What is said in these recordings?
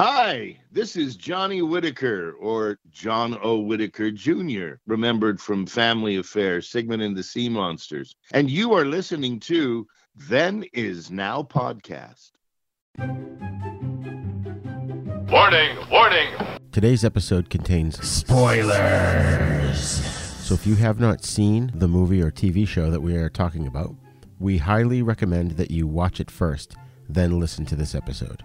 Hi, this is Johnny Whitaker, or John O. Whitaker Jr., remembered from Family Affairs, Sigmund and the Sea Monsters. And you are listening to Then Is Now podcast. Warning, warning. Today's episode contains spoilers. So if you have not seen the movie or TV show that we are talking about, we highly recommend that you watch it first, then listen to this episode.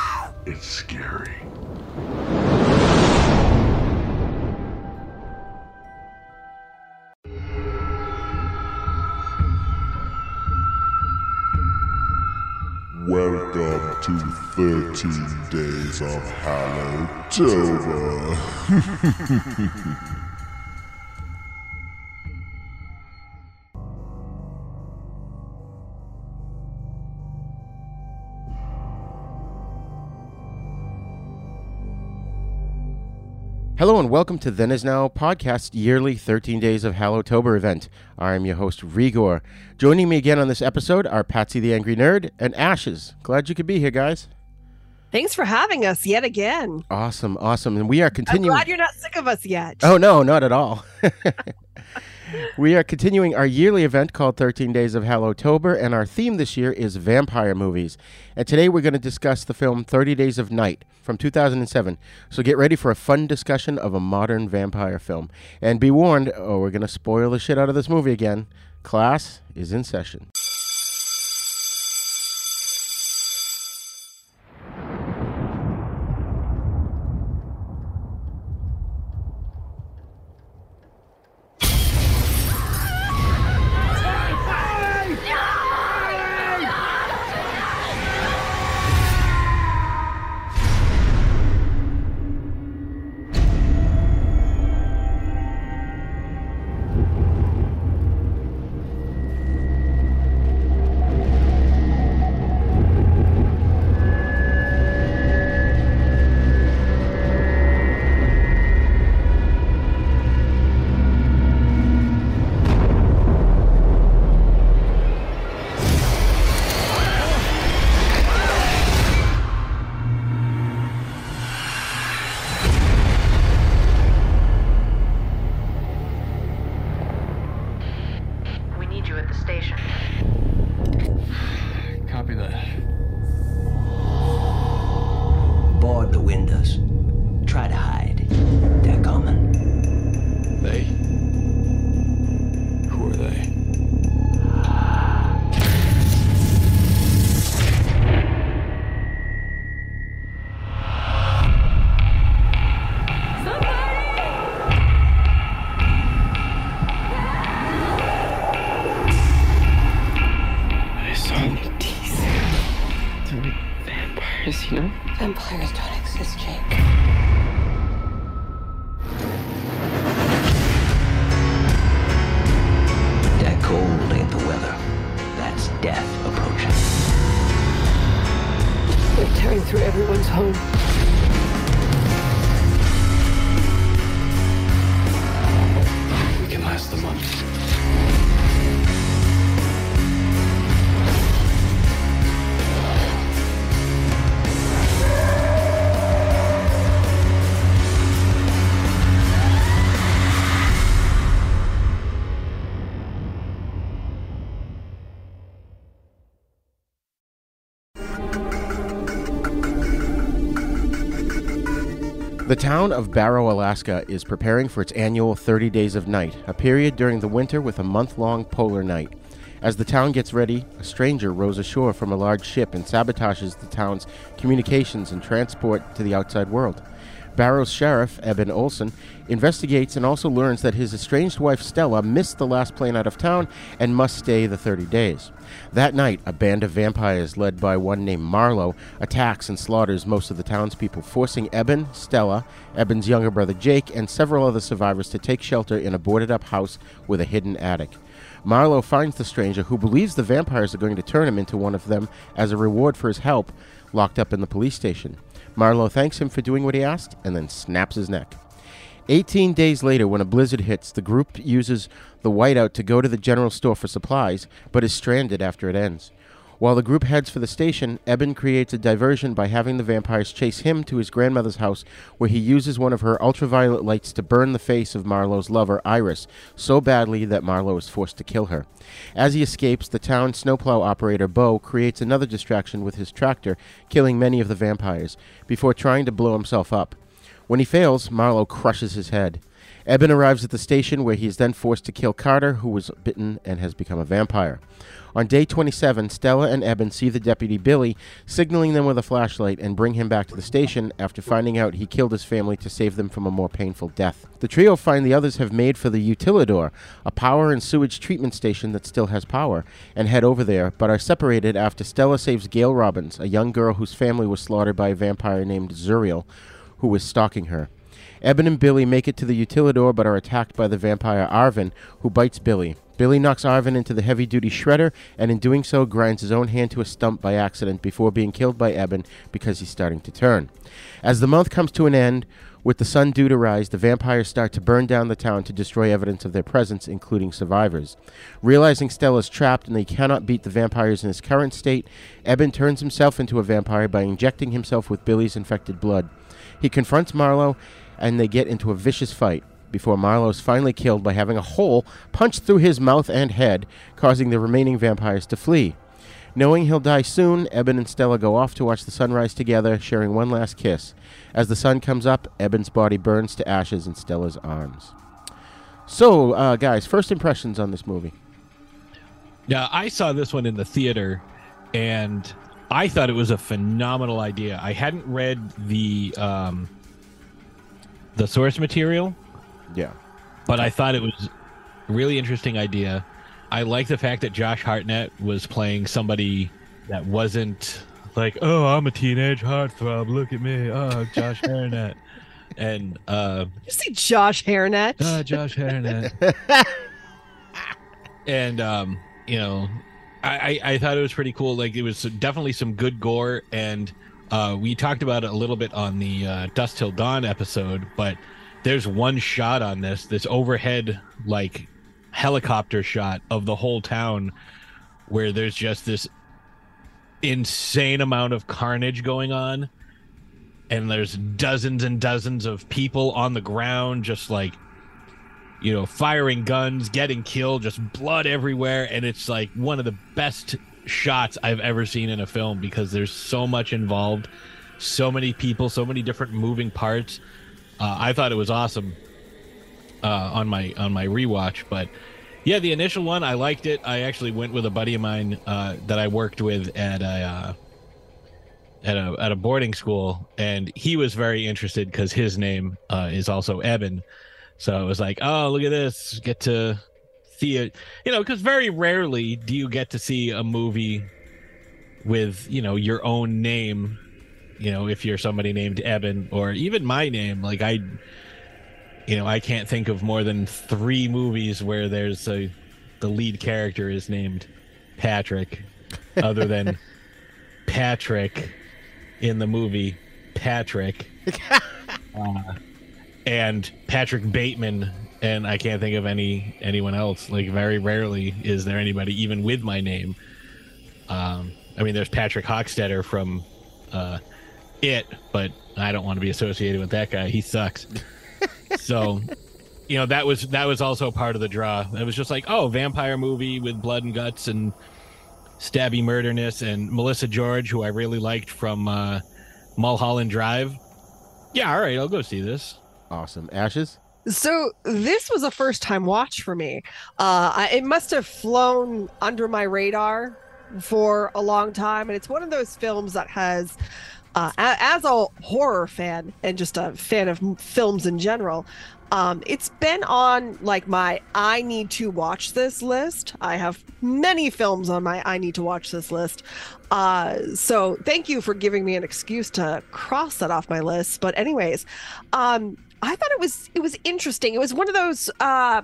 it's scary. Welcome to 13 Days of Hallowtober. welcome to Then Is Now podcast yearly 13 Days of Hallowtober event. I'm your host Rigor. Joining me again on this episode are Patsy the Angry Nerd and Ashes. Glad you could be here, guys. Thanks for having us yet again. Awesome, awesome. And we are I'm continuing. glad you're not sick of us yet. Oh no, not at all. we are continuing our yearly event called 13 Days of Hallowtober, and our theme this year is vampire movies. And today we're going to discuss the film 30 Days of Night from 2007. So get ready for a fun discussion of a modern vampire film. And be warned, oh, we're going to spoil the shit out of this movie again. Class is in session. The town of Barrow, Alaska is preparing for its annual 30 Days of Night, a period during the winter with a month long polar night. As the town gets ready, a stranger rows ashore from a large ship and sabotages the town's communications and transport to the outside world. Barrow's sheriff, Eben Olson, investigates and also learns that his estranged wife Stella missed the last plane out of town and must stay the 30 days. That night, a band of vampires led by one named Marlowe attacks and slaughters most of the townspeople, forcing Eben, Stella, Eben's younger brother Jake, and several other survivors to take shelter in a boarded up house with a hidden attic. Marlowe finds the stranger, who believes the vampires are going to turn him into one of them as a reward for his help, locked up in the police station. Marlowe thanks him for doing what he asked and then snaps his neck. 18 days later, when a blizzard hits, the group uses the whiteout to go to the general store for supplies, but is stranded after it ends. While the group heads for the station, Eben creates a diversion by having the vampires chase him to his grandmother's house, where he uses one of her ultraviolet lights to burn the face of Marlowe's lover, Iris, so badly that Marlowe is forced to kill her. As he escapes, the town snowplow operator, Bo, creates another distraction with his tractor, killing many of the vampires, before trying to blow himself up. When he fails, Marlowe crushes his head. Eben arrives at the station where he is then forced to kill Carter, who was bitten and has become a vampire. On day 27, Stella and Eben see the deputy Billy, signaling them with a flashlight, and bring him back to the station after finding out he killed his family to save them from a more painful death. The trio find the others have made for the Utilidor, a power and sewage treatment station that still has power, and head over there, but are separated after Stella saves Gail Robbins, a young girl whose family was slaughtered by a vampire named Zuriel, who was stalking her. Eben and Billy make it to the Utilidor but are attacked by the vampire Arvin, who bites Billy. Billy knocks Arvin into the heavy duty shredder and in doing so grinds his own hand to a stump by accident before being killed by Eben because he's starting to turn. As the month comes to an end, with the sun due to rise, the vampires start to burn down the town to destroy evidence of their presence, including survivors. Realizing Stella's trapped and they cannot beat the vampires in his current state, Eben turns himself into a vampire by injecting himself with Billy's infected blood. He confronts Marlowe and they get into a vicious fight before Marlowe is finally killed by having a hole punched through his mouth and head, causing the remaining vampires to flee. Knowing he'll die soon, Eben and Stella go off to watch the sunrise together, sharing one last kiss. As the sun comes up, Eben's body burns to ashes in Stella's arms. So, uh, guys, first impressions on this movie. Yeah, I saw this one in the theater, and I thought it was a phenomenal idea. I hadn't read the um, the source material, Yeah. but I thought it was a really interesting idea. I like the fact that Josh Hartnett was playing somebody that wasn't like, oh, I'm a teenage heartthrob. Look at me, oh, Josh Hartnett, and uh, You see Josh Hairnet? uh, Josh Hartnett, and um, you know, I, I I thought it was pretty cool. Like it was definitely some good gore, and uh, we talked about it a little bit on the uh, Dusk Till Dawn episode. But there's one shot on this, this overhead like helicopter shot of the whole town, where there's just this insane amount of carnage going on. And there's dozens and dozens of people on the ground, just like you know, firing guns, getting killed, just blood everywhere. And it's like one of the best shots I've ever seen in a film because there's so much involved, so many people, so many different moving parts. Uh, I thought it was awesome uh, on my on my rewatch, but yeah, the initial one I liked it. I actually went with a buddy of mine uh, that I worked with at a uh, at a at a boarding school, and he was very interested because his name uh, is also Eben. So it was like, oh, look at this, get to see it, you know, because very rarely do you get to see a movie with you know your own name. You know, if you're somebody named Eben or even my name, like I, you know, I can't think of more than three movies where there's a the lead character is named Patrick, other than Patrick in the movie Patrick. Uh, and Patrick Bateman, and I can't think of any anyone else. Like very rarely is there anybody even with my name. Um, I mean, there's Patrick Hockstetter from uh, It, but I don't want to be associated with that guy. He sucks. so, you know, that was that was also part of the draw. It was just like, oh, vampire movie with blood and guts and stabby murderness, and Melissa George, who I really liked from uh, Mulholland Drive. Yeah, all right, I'll go see this. Awesome. Ashes? So this was a first time watch for me. Uh, I, it must have flown under my radar for a long time, and it's one of those films that has. Uh, as a horror fan and just a fan of films in general, um, it's been on like my I need to watch this list. I have many films on my I need to watch this list. Uh, so thank you for giving me an excuse to cross that off my list. But anyways, um, I thought it was it was interesting. It was one of those uh,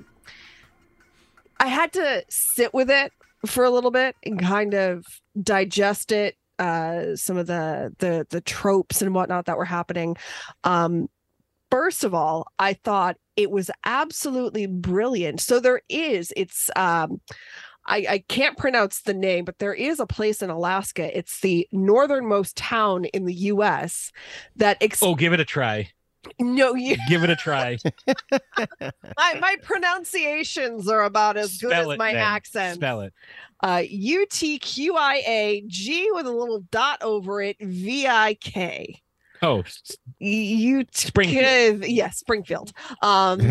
I had to sit with it for a little bit and kind of digest it uh some of the the the tropes and whatnot that were happening um first of all, I thought it was absolutely brilliant. So there is, it's um I, I can't pronounce the name, but there is a place in Alaska. It's the northernmost town in the US that ex- Oh, give it a try. No you Give it a try. my, my pronunciations are about as good as my accent. Spell it. Uh U T Q I A G with a little dot over it, V I K. Oh, You Springfield. yeah, Springfield. Um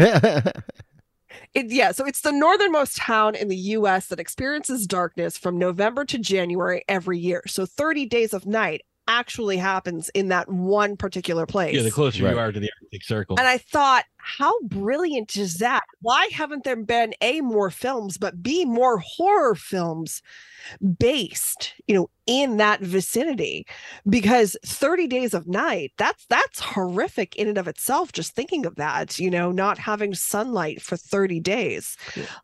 It, yeah, so it's the northernmost town in the US that experiences darkness from November to January every year. So 30 days of night actually happens in that one particular place. yeah. The closer Right. you are to the Arctic Circle. and I thought, how brilliant is that? Why haven't there been A, more films, but B, more horror films based, you know, in that vicinity? Because 30 days of night, that's that's horrific in and of itself. Just thinking of that, you know, not having sunlight for 30 days.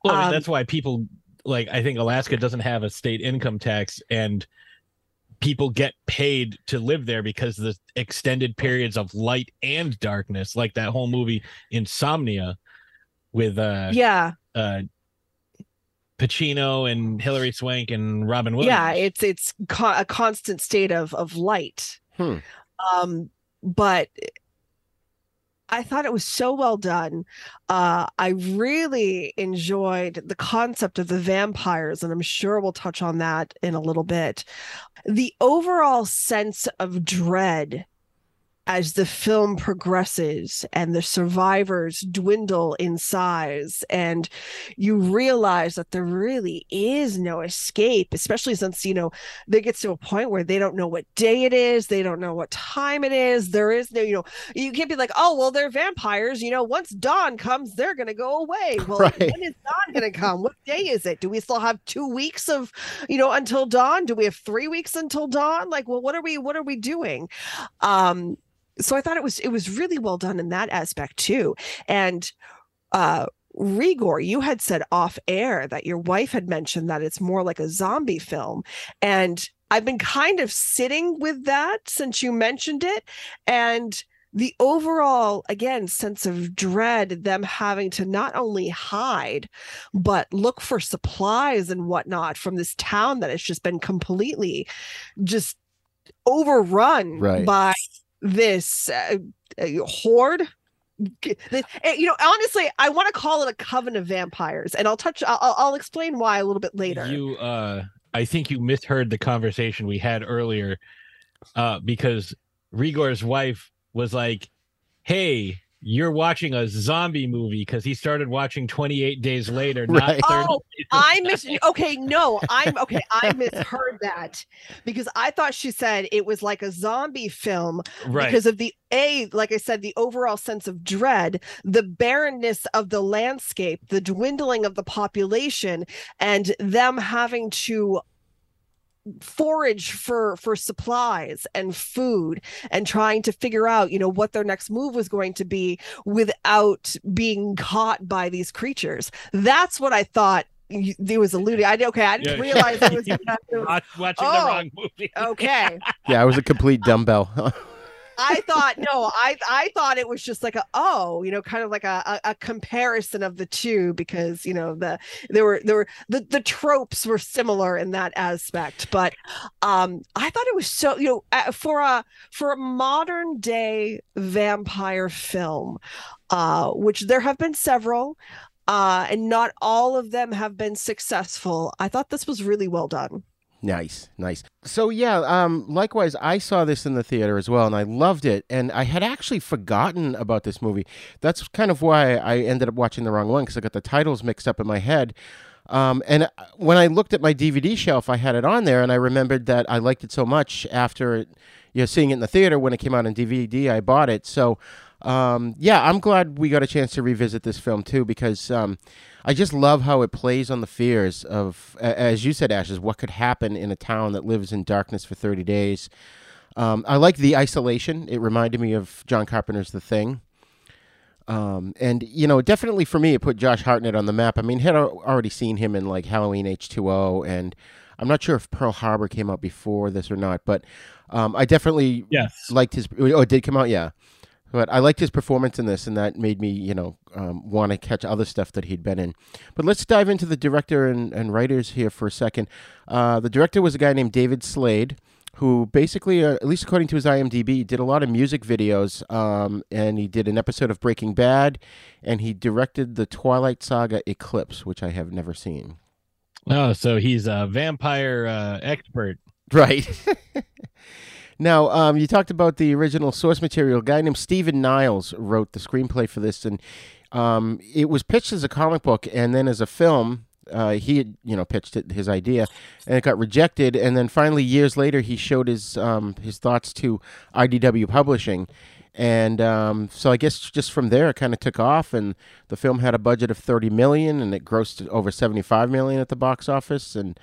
Well, I mean, Um, that's why people like. I think Alaska doesn't have a state income tax, and people get paid to live there because the extended periods of light and darkness, like that whole movie Insomnia, with uh, yeah. uh, Pacino and Hilary Swank and Robin Williams. yeah it's it's co- a constant state of of light Hmm. um but i thought it was so well done. Uh i really enjoyed the concept of the vampires and i'm sure we'll touch on that in a little bit. The overall sense of dread as the film progresses and the survivors dwindle in size and you realize that there really is no escape especially since you know they gets to a point where they don't know what day it is they don't know what time it is there is no you know you can't be like oh well they're vampires you know once dawn comes they're going to go away. Well Right. when is dawn going to come? What day is it? Do we still have two weeks of you know until dawn? Do we have three weeks until dawn? Like well what are we what are we doing? Um so i thought it was it was really well done in that aspect too and uh Rigor, you had said off air that your wife had mentioned that it's more like a zombie film. And I've been kind of sitting with that since you mentioned it. And the overall, again, sense of dread, them having to not only hide, but look for supplies and whatnot from this town that has just been completely just overrun Right. by this uh, uh, horde? Eh, you know honestly i want to call it a coven of vampires and i'll touch I'll- I'll explain why a little bit later. You, uh, I think you misheard the conversation we had earlier, uh, because Rigor's wife was like, "Hey, you're watching a zombie movie," because he started watching 28 Days Later, not Right. 30 Oh, i mis okay no i'm okay i misheard that because i thought she said it was like a zombie film right. because of the a like i said the overall sense of dread the barrenness of the landscape the dwindling of the population and them having to forage for for supplies and food and trying to figure out you know what their next move was going to be without being caught by these creatures that's what i thought you- it was alluding i okay i didn't Yeah. realize it was Watch- watching Oh. the wrong movie. okay yeah, I was a complete dumbbell. I thought no, I I thought it was just like a oh, you know, kind of like a, a, a comparison of the two because you know the there were there were the the tropes were similar in that aspect, but um I thought it was so you know for a for a modern day vampire film, uh, which there have been several. Uh, and not all of them have been successful. I thought this was really well done. Nice, nice. So yeah, um, likewise, I saw this in the theater as well, and I loved it. And I had actually forgotten about this movie. That's kind of why I ended up watching the wrong one because I got the titles mixed up in my head. Um, and when I looked at my DVD shelf, I had it on there, and I remembered that I liked it so much after you know, seeing it in the theater when it came out on DVD. I bought it. So um, yeah, I'm glad we got a chance to revisit this film too because um, I just love how it plays on the fears of, as you said, Ashes, what could happen in a town that lives in darkness for 30 days. Um, I like the isolation. It reminded me of John Carpenter's The Thing. Um, and you know, definitely for me, it put Josh Hartnett on the map. I mean, had already seen him in like Halloween H two O, and I'm not sure if Pearl Harbor came out before this or not, but um, I definitely yes liked his. Oh, it did come out, yeah. But I liked his performance in this, and that made me, you know, um, want to catch other stuff that he'd been in. But let's dive into the director and, and writers here for a second. Uh, the director was a guy named David Slade, who basically, uh, at least according to his IMDb, did a lot of music videos, um, and he did an episode of Breaking Bad, and he directed the Twilight Saga Eclipse, which I have never seen. Oh, so he's a vampire uh, expert. Right. Now, um, you talked about the original source material. A guy named Stephen Niles wrote the screenplay for this, and um, it was pitched as a comic book and then as a film. Uh, he had, you know, pitched it, his idea, and it got rejected. And then finally, years later, he showed his um, his thoughts to IDW Publishing, and um, so I guess just from there, it kind of took off. And the film had a budget of thirty million, and it grossed over seventy five million at the box office. And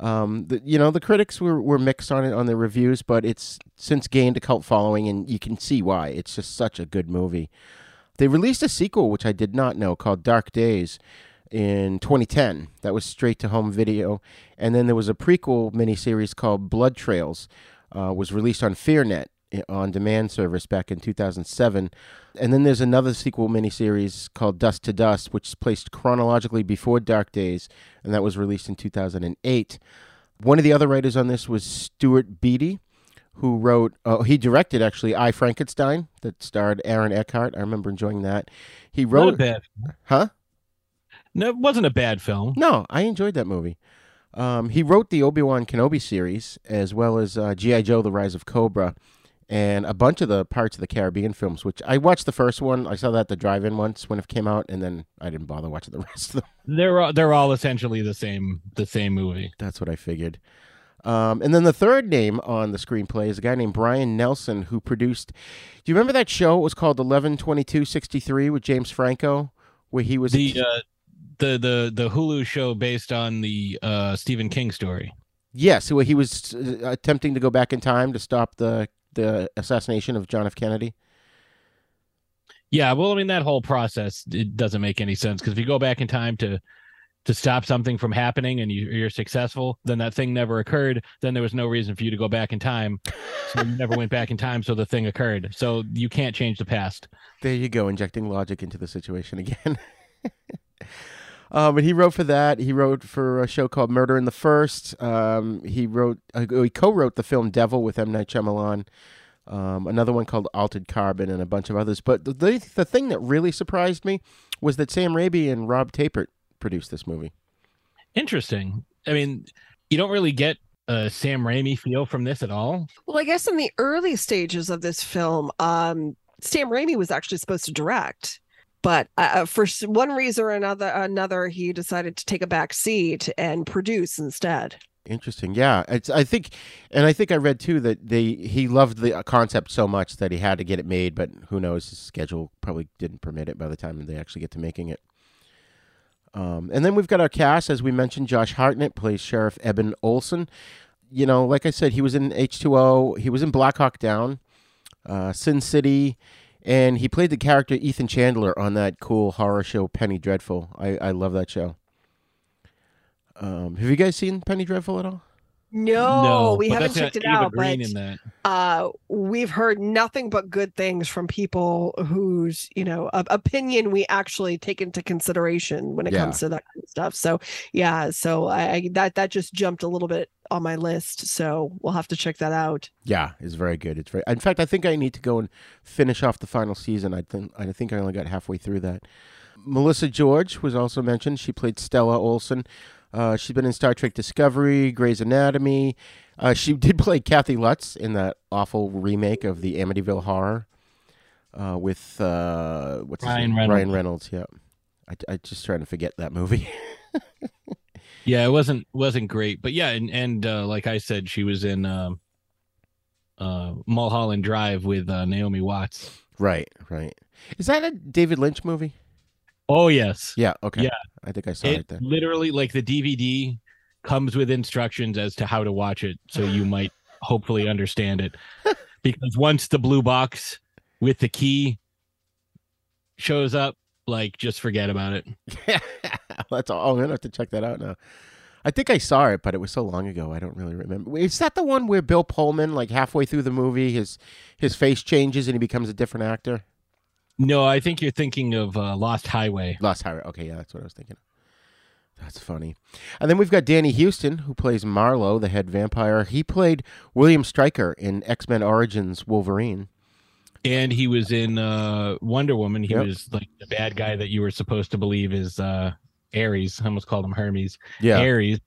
um, the, you know, the critics were, were mixed on it on their reviews, but it's since gained a cult following, and you can see why. It's just such a good movie. They released a sequel, which I did not know, called Dark Days in 2010. That was straight to home video. And then there was a prequel miniseries called Blood Trails, uh, was released on FearNet on demand service back in 2007. And then there's another sequel miniseries called Dust to Dust, which is placed chronologically before Dark Days, and that was released in 2008. One of the other writers on this was Stuart Beattie, who wrote, oh, he directed actually I Frankenstein, that starred Aaron Eckhart. I remember enjoying that. He wrote. Bad. Huh? No, it wasn't a bad film. No, I enjoyed that movie. Um, he wrote the Obi Wan Kenobi series as well as uh, G.I. Joe The Rise of Cobra and a bunch of the Pirates of the Caribbean films, which I watched the first one. I saw that the drive-in once when it came out, and then I didn't bother watching the rest of them. They're all, they're all essentially the same the same movie. That's what I figured. Um, and then the third name on the screenplay is a guy named Brian Nelson who produced. Do you remember that show? It was called Eleven Twenty Two Sixty Three with James Franco, where he was the uh, the the the Hulu show based on the uh, Stephen King story. Yes, where he was uh, attempting to go back in time to stop the the assassination of John F. Kennedy? Yeah, well, I mean that whole process it doesn't make any sense because if you go back in time to to stop something from happening and you, you're successful, then that thing never occurred. Then there was no reason for you to go back in time. So you never went back in time, so the thing occurred. So you can't change the past. There you go, injecting logic into the situation again. Um, and he wrote for that. He wrote for a show called Murder in the First. Um, he wrote, uh, he co-wrote the film Devil with M Night Shyamalan. Um, another one called Altered Carbon, and a bunch of others. But the, the the thing that really surprised me was that Sam Raimi and Rob Tapert produced this movie. Interesting. I mean, you don't really get a Sam Raimi feel from this at all. Well, I guess in the early stages of this film, um, Sam Raimi was actually supposed to direct but uh, uh for one reason or another another he decided to take a back seat and produce instead. Interesting. Yeah it's i think and i think i read too that they he loved the uh, concept so much that he had to get it made but who knows his schedule probably didn't permit it by the time they actually get to making it. Um, and then we've got our cast. As we mentioned josh hartnett plays sheriff eben olson you know like i said he was in h2o he was in black hawk down uh, sin city and he played the character Ethan Chandler on that cool horror show Penny Dreadful. I, I love that show. Um, have you guys seen Penny Dreadful at all? No, no we haven't checked it out. But uh, we've heard nothing but good things from people whose you know opinion we actually take into consideration when it yeah. comes to that kind of stuff. So yeah, so I, I that that just jumped a little bit on my list. So we'll have to check that out. Yeah, it's very good. It's very. In fact, I think I need to go and finish off the final season. I think I think I only got halfway through that. Melissa George was also mentioned. She played Stella Olson. Uh, she's been in Star Trek Discovery, Grey's Anatomy. Uh, she did play Kathy Lutz in that awful remake of the Amityville Horror uh, with uh, what's his Ryan name? Reynolds. Ryan Reynolds. Yeah, I, I just trying to forget that movie. Yeah, it wasn't wasn't great, but yeah, and and uh, like I said, she was in um uh, Mulholland Drive with uh, Naomi Watts. right, right. Is that a David Lynch movie? Oh yes, Yeah. Okay. Yeah. I think I saw it it there. literally like the DVD comes with instructions as to how to watch it, so you might hopefully understand it. Because once the blue box with the key shows up, like just forget about it. That's all. I'm gonna have to check that out now. I think I saw it, but it was so long ago. I don't really remember. Is that the one where Bill Pullman, like halfway through the movie, his his face changes and he becomes a different actor? No, I think you're thinking of uh, Lost Highway. Lost Highway. Okay, yeah, that's what I was thinking. That's funny. And then we've got Danny Huston, who plays Marlowe, the head vampire. He played William Stryker in X Men Origins Wolverine. And he was in uh Wonder Woman. He Yep. was like the bad guy that you were supposed to believe is uh Ares. I almost called him Hermes. Yeah. Ares.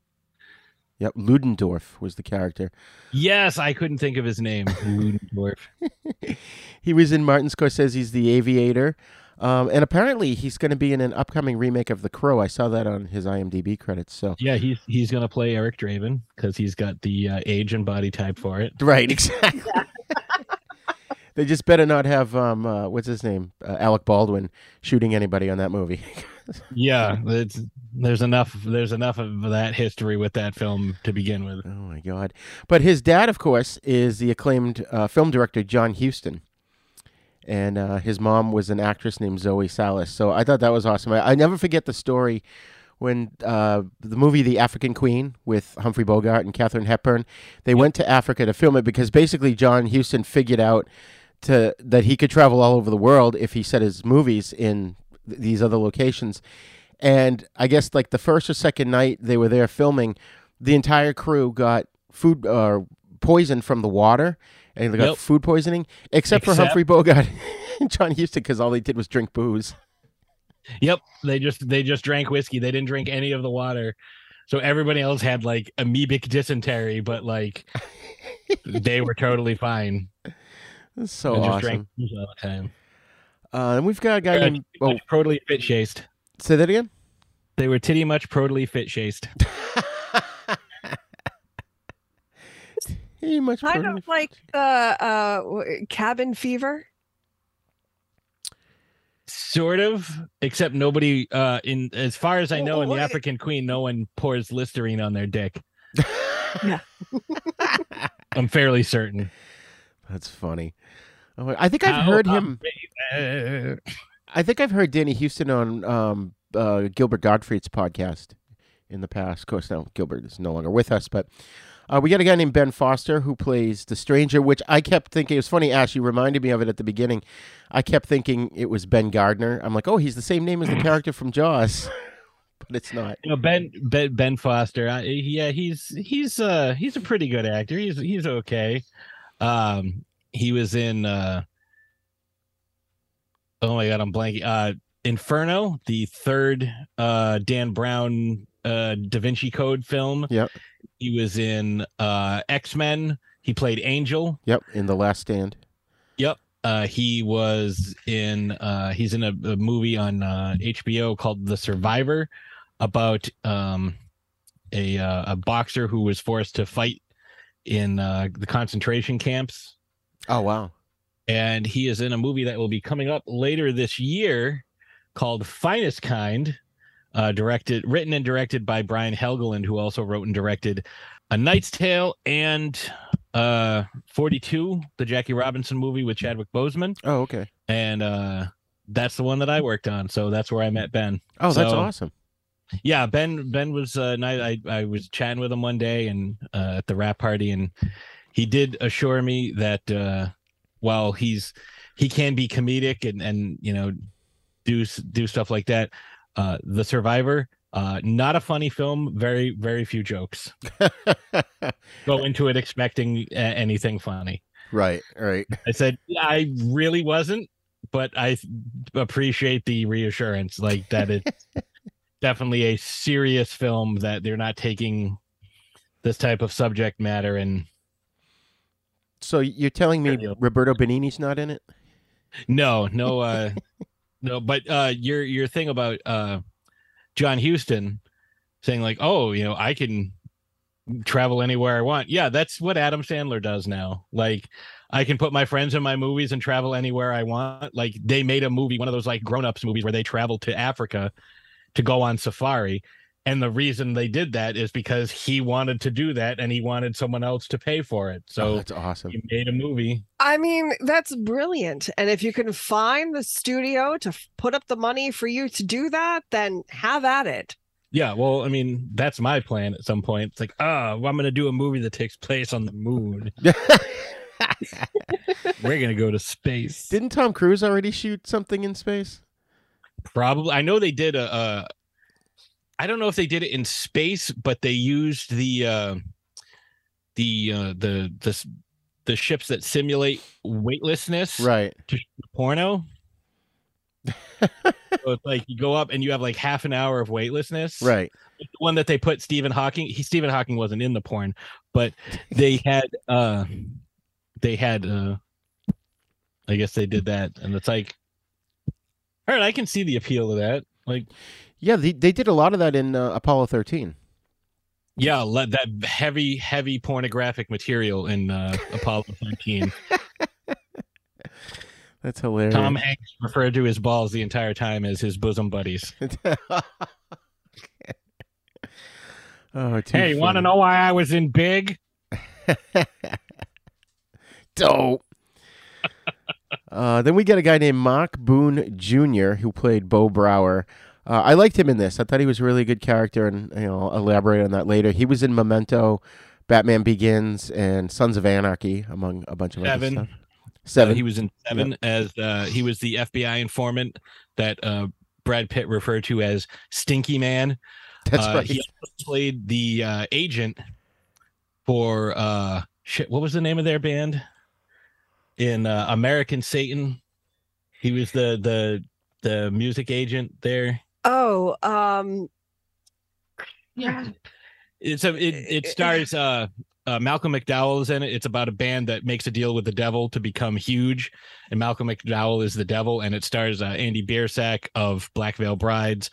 Yep. Ludendorff was the character. Yes, I couldn't think of his name. Ludendorff. He was in Martin Scorsese's The Aviator. Um, and apparently he's going to be in an upcoming remake of The Crow. I saw that on his IMDb credits. So yeah, he's he's gonna play Eric Draven because he's got the uh, age and body type for it. Right, exactly. They just better not have um, uh, what's his name, uh, Alec Baldwin, shooting anybody on that movie. Yeah, there's enough there's enough of that history with that film to begin with. oh my god! But his dad, of course, is the acclaimed uh, film director John Huston, and uh, his mom was an actress named Zoe Sallis. So I thought that was awesome. I, I never forget the story when uh, the movie The African Queen with Humphrey Bogart and Katharine Hepburn. They went to Africa to film it because basically John Huston figured out to that he could travel all over the world if he set his movies in th- these other locations. And I guess like the first or second night they were there filming, the entire crew got food uh, poison from the water, and they got Yep. food poisoning, except, for Except- Humphrey Bogart and John Huston because all they did was drink booze. Yep, they just they just drank whiskey. They didn't drink any of the water. So everybody else had like amoebic dysentery, but like they were totally fine. That's so and just awesome. drank booze all the time. Uh, and we've got a guy They're named. titty Oh, much protally fit chased. say that again. They were titty much protally fit chased. Hey, much Kind better. of like the uh, w- cabin fever. Sort of, except nobody uh in as far as I know in the African Queen, no one pours Listerine on their dick. Yeah. I'm fairly certain. That's funny. Oh, I think I've heard him. I think I've heard Danny Huston on um, uh, Gilbert Gottfried's podcast in the past. Of course, now Gilbert is no longer with us, but uh, we got a guy named Ben Foster who plays the stranger, which I kept thinking it was funny. Ash, you reminded me of it at the beginning. I kept thinking it was Ben Gardner. I'm like, oh, he's the same name as the character from Jaws, but it's not. You know, Ben Ben Ben Foster. I, yeah, he's he's uh he's a pretty good actor. He's he's okay. Um, he was in uh. Oh my god, I'm blanking. Uh, Inferno, the third uh Dan Brown uh Da Vinci Code film. Yep. He was in uh X Men. He played Angel. Yep, in the Last Stand. Yep. Uh, he was in uh, he's in a, a movie on uh, HBO called The Survivor about um, a uh, a boxer who was forced to fight in uh, the concentration camps, Oh wow. and he is in a movie that will be coming up later this year called Finest Kind, uh, directed written and directed by Brian Helgeland, who also wrote and directed A Knight's Tale and uh 42 the jackie robinson movie with chadwick boseman Oh okay. and uh that's the one that i worked on so that's where i met ben Oh, that's So, awesome. Yeah ben ben was uh nice I, I was chatting with him one day and uh at the rap party and he did assure me that uh while he's he can be comedic and and you know do do stuff like that uh the survivor uh not a funny film very very few jokes go into it expecting a- anything funny right, right. I said, I really wasn't, but I appreciate the reassurance, like that it definitely a serious film that they're not taking this type of subject matter and So you're telling me Roberto Benigni's not in it? no, no, uh, no. But uh, your your thing about uh, John Huston saying like, oh, you know, I can travel anywhere I want. Yeah, that's what Adam Sandler does now. Like, I can put my friends in my movies and travel anywhere I want. Like, they made a movie, one of those like grown ups movies where they travel to Africa to go on safari. And the reason they did that is because he wanted to do that and he wanted someone else to pay for it. oh, So that's awesome. he made a movie. I mean, that's brilliant. And if you can find the studio to put up the money for you to do that, then have at it. Yeah, well, I mean, that's my plan at some point. It's like, ah, well, I'm going to do a movie that takes place on the moon. We're going to go to space. Didn't Tom Cruise already shoot something in space? Probably. I know they did a, a I don't know if they did it in space, but they used the uh the uh the the the ships that simulate weightlessness Right. to porno. so it's like you go up and you have like half an hour of weightlessness. Right. the one that they put Stephen Hawking. He Stephen Hawking wasn't in the porn, but they had uh they had uh I guess they did that and it's like all right, I can see the appeal of that. Like Yeah, they, they did a lot of that in uh, Apollo 13. yeah, let that heavy heavy pornographic material in uh Apollo 13. That's hilarious. Tom Hanks referred to his balls the entire time as his bosom buddies. oh, hey, you want to know why I was in big? Dope. Uh, then we get a guy named Mark Boone Jr. who played Bo Brower. Uh, I liked him in this. I thought he was a really good character, and you know, I'll elaborate on that later. He was in Memento, Batman Begins, and Sons of Anarchy, among a bunch of Seven. other stuff. Seven. Uh, he was in Seven as uh, he was the FBI informant that uh, Brad Pitt referred to as Stinky Man. That's Uh, right. He also played the uh, agent for uh, shit. What was the name of their band? In uh, American Satan, he was the the the music agent there. Oh, um, Yeah. It's a it, it stars uh, uh Malcolm McDowell is in it. It's about a band that makes a deal with the devil to become huge, and Malcolm McDowell is the devil, and it stars uh, Andy Biersack of Black Veil Brides,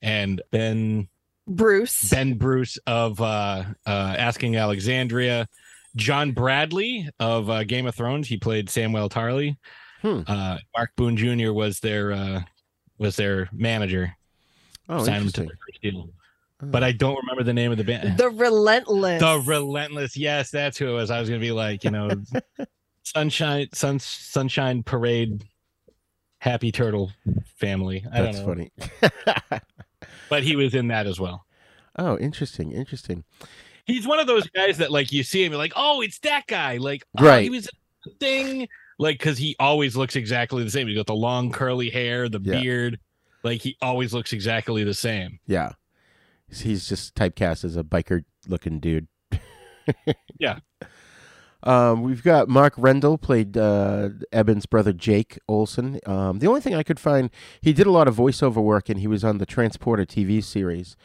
and Ben Bruce. Ben Bruce of uh, uh, Asking Alexandria, John Bradley of uh, Game of Thrones. He played Samuel Tarley. Hmm. Uh, Mark Boone Jr. was their uh, was their manager. Oh, Signed him to interesting. the. But I don't remember the name of the band. The Relentless. The Relentless. Yes, that's who it was. I was gonna be like, you know, Sunshine, Sun, Sunshine Parade, Happy Turtle Family. I That's don't know. funny. But he was in that as well. oh, interesting. Interesting. He's one of those guys that like you see him, you're like, oh, it's that guy. Like, oh, Right. he was the thing. Like, because he always looks exactly the same. He's got the long curly hair, the Yeah. beard. Like he always looks exactly the same. Yeah. He's just typecast as a biker looking dude. Yeah. Um, we've got Mark Rendall played uh, Eben's brother Jake Olson. Um, the only thing I could find, he did a lot of voiceover work, and he was on the Transporter TV series,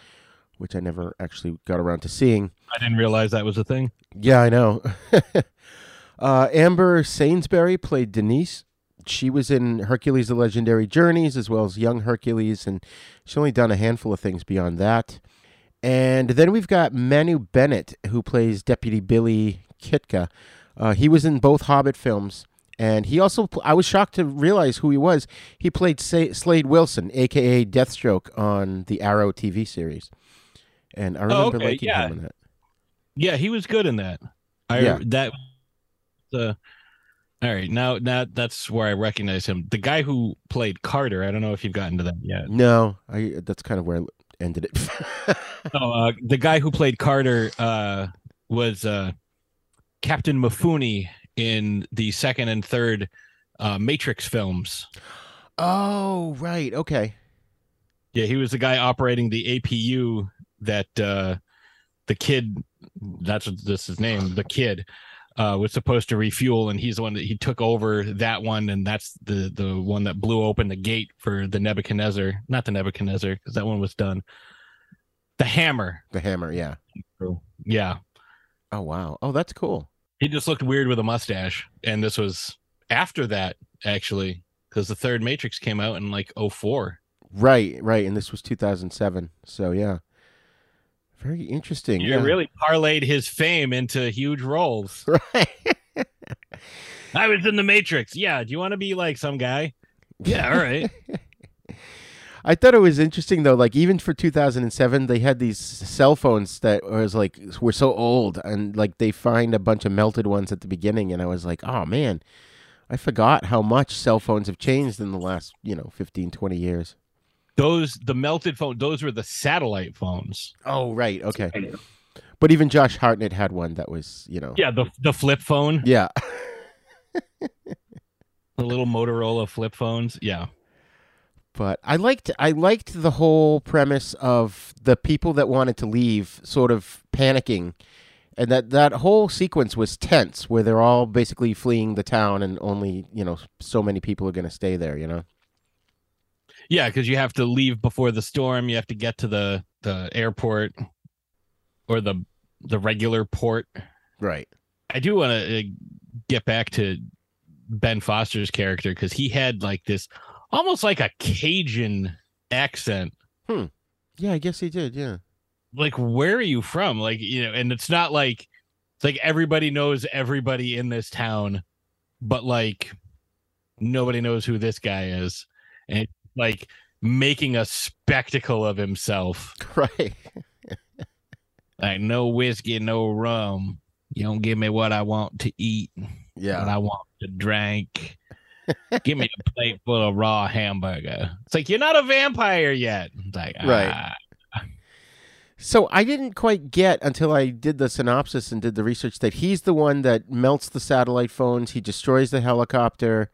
which I never actually got around to seeing. I didn't realize that was a thing. Yeah, I know. uh, Amber Sainsbury played Denise. She was in Hercules: The Legendary Journeys as well as Young Hercules, and she's only done a handful of things beyond that. And then we've got Manu Bennett, who plays Deputy Billy Kitka. Uh, he was in both Hobbit films, and he also, pl- I was shocked to realize who he was. He played Sa- Slade Wilson, aka Deathstroke, on the Arrow TV series. And I remember Oh, okay, liking yeah. him in that. Yeah, he was good in that. I Yeah. that the all right now now that's where I recognize him. The guy who played Carter. I don't know if you've gotten to that yet. No, I, that's kind of where I ended it. No, uh, the guy who played Carter uh, was uh, Captain Mifune in the second and third uh, Matrix films. oh, right. Okay. Yeah, he was the guy operating the APU that uh, the kid. That's what this is his name. The kid uh, was supposed to refuel, and he's the one that he took over that one, and that's the the one that blew open the gate for the Nebuchadnezzar, not the Nebuchadnezzar, because that one was done. The hammer, The hammer, yeah. yeah. Oh wow. Oh, that's cool. He just looked weird with a mustache, and this was after that actually, because the third Matrix came out in like 04. Right, right. And this was 2007. So yeah. Very interesting. You yeah. really parlayed his fame into huge roles. Right. I was in the Matrix. Yeah. Do you want to be like some guy? Yeah. All right. I thought it was interesting though. Like even for 2007, they had these cell phones that was like were so old, and like they find a bunch of melted ones at the beginning, and I was like, oh man, I forgot how much cell phones have changed in the last you know 15, 20 years. Those the melted phone. Those were the satellite phones. Oh right, okay. But even Josh Hartnett had one that was you know Yeah. The the flip phone. yeah. The little Motorola flip phones. Yeah. but I liked I liked the whole premise of the people that wanted to leave sort of panicking and that that whole sequence was tense where they're all basically fleeing the town and only, you know, so many people are going to stay there, you know. Yeah, because you have to leave before the storm. You have to get to the the airport or the the regular port. Right. I do want to uh, get back to Ben Foster's character because he had like this almost like a Cajun accent. Hmm. Yeah, I guess he did, yeah. Like, where are you from? Like, you know, and it's not like it's like everybody knows everybody in this town, but like nobody knows who this guy is, and like making a spectacle of himself. Right. Like, no whiskey, no rum. You don't give me what I want to eat. Yeah. what. I want to drink. Give me a plate full of raw hamburger. It's like you're not a vampire yet. It's like Right. ah. So I didn't quite get until I did the synopsis and did the research that he's the one that melts the satellite phones, he destroys the helicopter.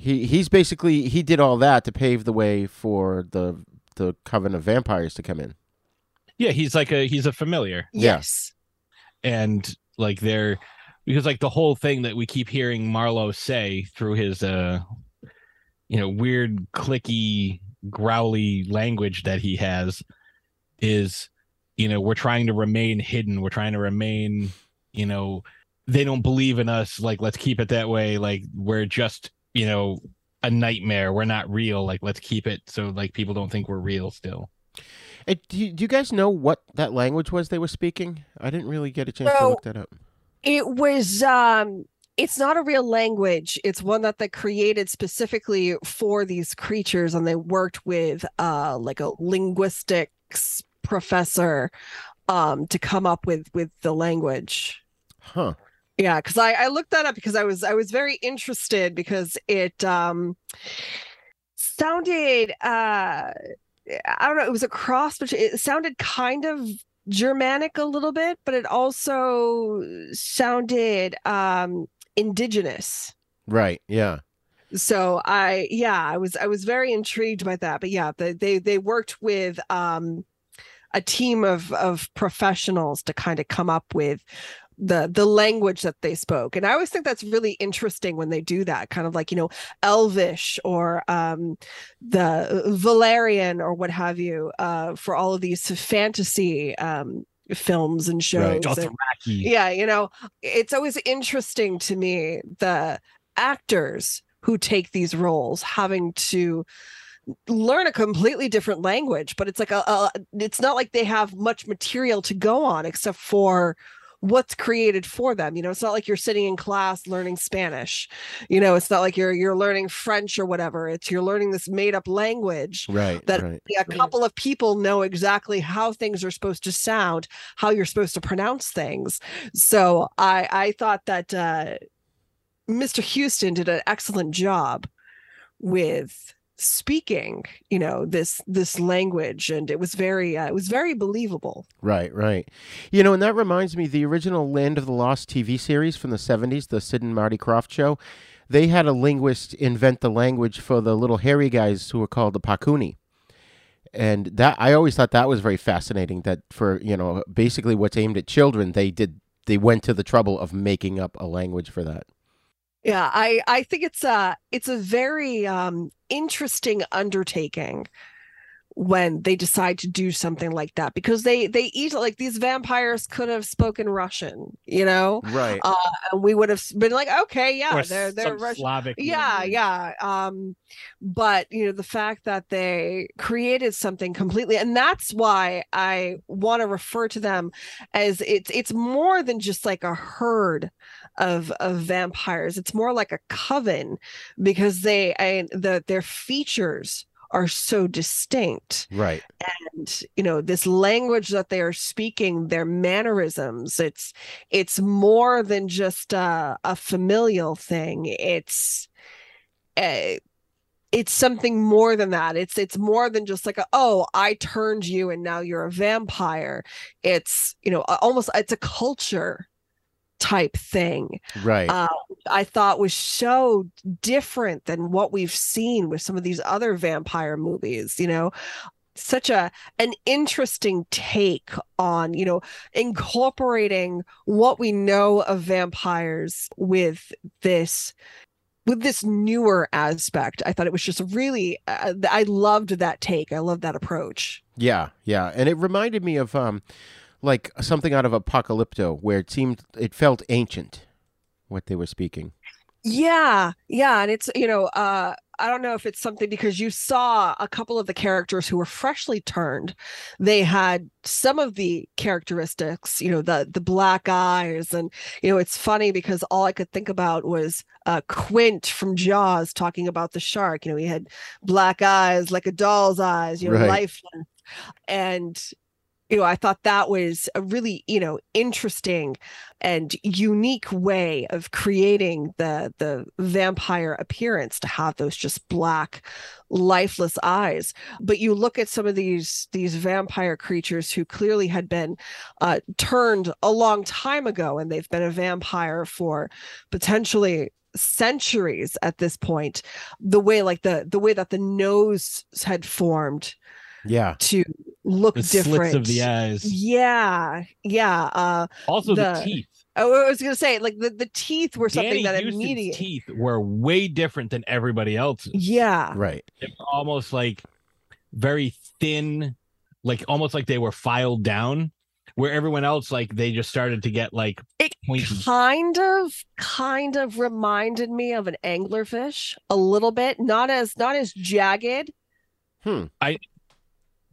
He he's basically he did all that to pave the way for the the coven of vampires to come in. Yeah, he's like a he's a familiar, Yes. and like they're because like the whole thing that we keep hearing Marlowe say through his uh you know weird clicky growly language that he has is you know we're trying to remain hidden. We're trying to remain you know they don't believe in us. Like let's keep it that way. Like we're just you know a nightmare we're not real like let's keep it so like people don't think we're real still Uh, do, you, do you guys know what that language was they were speaking? I didn't really get a chance to look that up. It was um it's not a real language. It's one that they created specifically for these creatures and they worked with uh like a linguistics professor um to come up with with the language. Huh. Yeah, because I, I looked that up because I was I was very interested because it um sounded uh I don't know, it was a cross between it sounded kind of Germanic a little bit, but it also sounded um indigenous. Right. Yeah. So I yeah, I was I was very intrigued by that. But yeah, they they, they worked with um a team of of professionals to kind of come up with the the language that they spoke. And i always think that's really interesting when they do that kind of like you know elvish or um the Valyrian or what have you uh for all of these fantasy um films and shows and- yeah you know it's always interesting to me the actors who take these roles having to learn a completely different language but it's like a, a it's not like they have much material to go on except for what's created for them you know it's not like you're sitting in class learning spanish you know it's not like you're you're learning french or whatever it's you're learning this made up language Right. that right. a couple of people know exactly how things are supposed to sound, how you're supposed to pronounce things. So I I thought that uh, Mr. Huston did an excellent job with speaking, you know, this this language, and it was very uh, it was very believable. Right, right. You know, and that reminds me the original Land of the Lost TV series from the 70s, the Sid and Marty Krofft show. They had a linguist invent the language for the little hairy guys who were called the Pakuni. And that I always thought that was very fascinating that for, you know, basically what's aimed at children, they did they went to the trouble of making up a language for that. Yeah, I I think it's a it's a very um interesting undertaking when they decide to do something like that because they they easily like these vampires could have spoken Russian, you know, Right. uh, and we would have been like, okay, yeah, Or they're they're Russian. Slavic. Yeah, language. yeah. Um, but you know, the fact that they created something completely, and that's why I want to refer to them as it's it's more than just like a herd of of vampires. It's more like a coven because they I, the their features are so distinct Right. and you know this language that they are speaking their mannerisms it's it's more than just a, a familial thing it's uh, it's something more than that it's it's more than just like a, oh i turned you and now you're a vampire it's you know almost it's a culture type thing Right. uh, I thought was so different than what we've seen with some of these other vampire movies, you know. Such a an interesting take on, you know, incorporating what we know of vampires with this with this newer aspect. I thought it was just really uh, I loved that take. I love that approach. Yeah, yeah, and it reminded me of um, like something out of Apocalypto, where it seemed it felt ancient, what they were speaking. Yeah, yeah, and it's you know, uh I don't know if it's something because you saw a couple of the characters who were freshly turned. They had some of the characteristics, you know, the the black eyes, and you know, it's funny because all I could think about was uh Quint from Jaws talking about the shark. You know, he had black eyes like a doll's eyes, you know, Right. lifeless, and you know, I thought that was a really, you know, interesting and unique way of creating the the vampire appearance to have those just black lifeless eyes. But you look at some of these these vampire creatures who clearly had been uh, turned a long time ago and they've been a vampire for potentially centuries at this point. The way like the the way that the nose had formed Yeah, to look The different slits of the eyes. yeah yeah uh Also the, the- teeth. Oh, I was gonna say, like the, the teeth were something Danny that Huston's immediately. teeth were way different than everybody else's. Yeah, right. They were almost like very thin, like almost like they were filed down. Where everyone else, like they just started to get like it pointy. kind of, kind of reminded me of an anglerfish a little bit. Not as, not as jagged.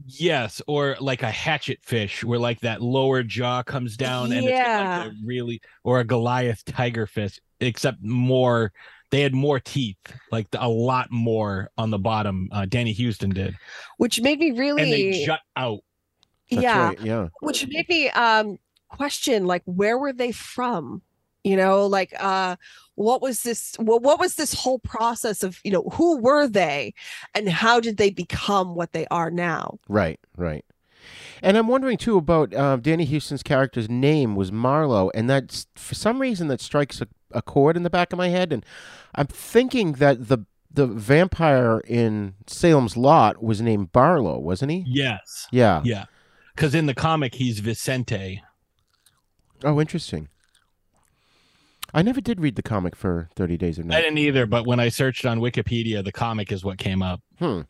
Yes, or like a hatchet fish, where like that lower jaw comes down, and it's got, Yeah. like a really, or a Goliath tiger fish, except more. They had more teeth, like a lot more on the bottom. Uh, Danny Huston did, which made me really, and they jut out. That's yeah, right. Yeah, which made me um question like where were they from? You know, like uh what was this what, what was this whole process of, you know, who were they and how did they become what they are now? right, right. And I'm wondering too about uh, Danny Huston's character's name was Marlowe, and that's for some reason that strikes a, a chord in the back of my head, and I'm thinking that the the vampire in Salem's Lot was named Barlow, wasn't he? Yes, Yeah. yeah, because in the comic he's Vicente. Oh, interesting. I never did read the comic for Thirty Days of I didn't either, but when I searched on Wikipedia, the comic is what came up. Hmm.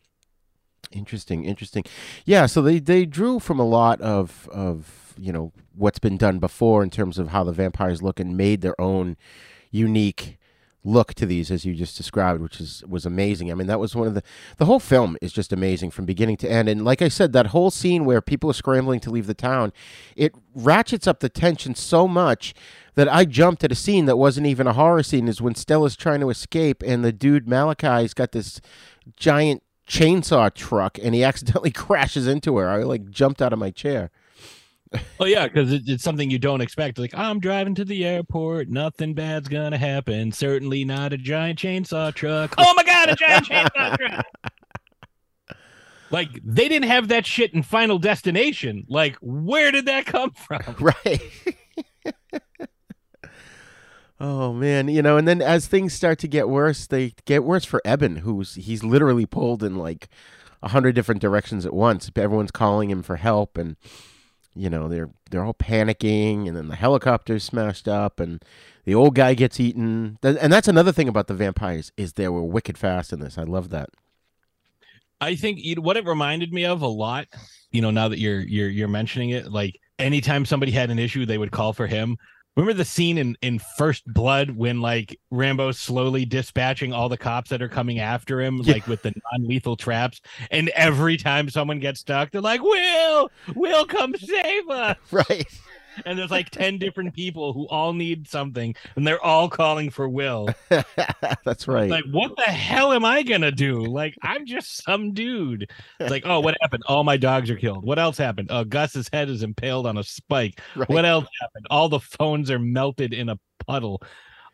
Interesting, interesting. Yeah, so they they drew from a lot of of you know what's been done before in terms of how the vampires look and made their own unique look to these as you just described which is was amazing. I mean that was one of the the whole film is just amazing from beginning to end. And like i said that whole scene where people are scrambling to leave the town it ratchets up the tension so much that i jumped at a scene that wasn't even a horror scene is when stella's trying to escape and the dude malachi's got this giant chainsaw truck and he accidentally crashes into her. I like jumped out of my chair Oh yeah, because it, it's something you don't expect. Like I'm driving to the airport, nothing bad's gonna happen. Certainly not a giant chainsaw truck. Oh my god, a giant chainsaw truck! Like they didn't have that shit in Final Destination. Like where did that come from? right oh man you know and then as things start to get worse they get worse for eben who's he's literally pulled in like a hundred different directions at once everyone's calling him for help and you know they're they're all panicking, and then the helicopter's smashed up, and the old guy gets eaten. And that's another thing about the vampires is they were wicked fast in this. I love that. I think what it reminded me of a lot. You know, now that you're you're you're mentioning it, like anytime somebody had an issue, they would call for him. Remember the scene in in First Blood when like Rambo's slowly dispatching all the cops that are coming after him, Yeah. like with the non-lethal traps, and every time someone gets stuck, they're like, "Will, Will, come save us!" Right. And there's like ten different people who all need something, and they're all calling for Will. that's right. Like, what the hell am I gonna do? Like, I'm just some dude. It's like, oh, what happened? All my dogs are killed. What else happened? Oh, Gus's head is impaled on a spike. Right. What else happened? All the phones are melted in a puddle.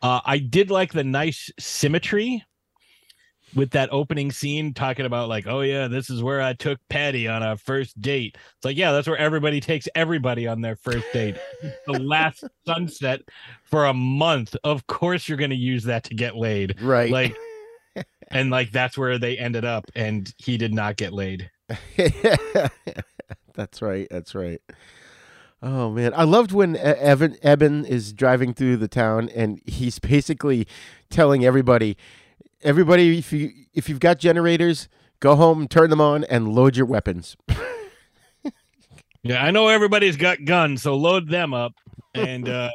Uh, I did like the nice symmetry with that opening scene talking about like, oh yeah, this is where I took Patty on our first date. It's like, yeah, that's where everybody takes everybody on their first date. the last sunset for a month. Of course you're gonna use that to get laid. Right. Like and like that's where they ended up and he did not get laid. that's right. That's right. Oh man, I loved when Evan Eben is driving through the town and he's basically telling everybody, everybody, if you if you've got generators, go home, turn them on, and load your weapons. Yeah, I know everybody's got guns, so load them up and uh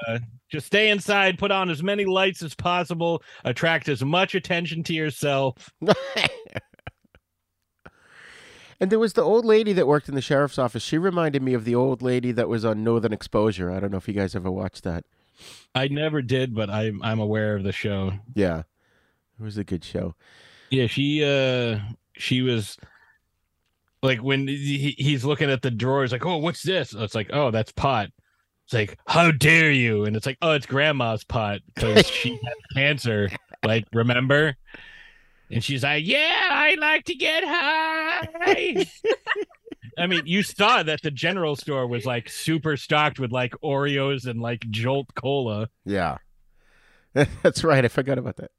just stay inside, put on as many lights as possible, attract as much attention to yourself. And there was the old lady that worked in the sheriff's office. She reminded me of the old lady that was on Northern Exposure. I don't know if you guys ever watched that. I never did, but I'm I'm aware of the show. Yeah, it was a good show. Yeah, she uh she was like when he, he's looking at the drawers, like, oh, what's this? It's like, oh, that's pot. It's like, how dare you? And it's like, oh, it's grandma's pot because she has cancer. Like, remember? And she's like, yeah, I like to get high. I mean, you saw that the general store was like super stocked with like Oreos and like Jolt Cola. Yeah, that's right. I forgot about that.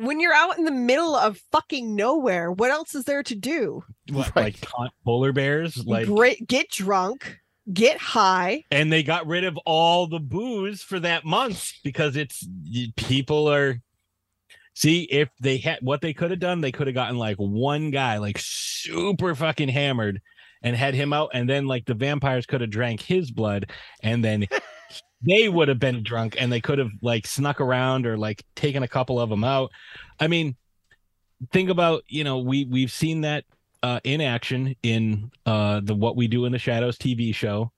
When you're out in the middle of fucking nowhere, what else is there to do? What, Right. Like taunt polar bears, like Great, get drunk, get high. and they got rid of all the booze for that month because it's people are see if they had what they could have done they could have gotten like one guy like super fucking hammered and had him out and then like the vampires could have drank his blood and then they would have been drunk and they could have like snuck around or like taken a couple of them out i mean think about you know we we've seen that uh in action in uh the what we do in the shadows tv show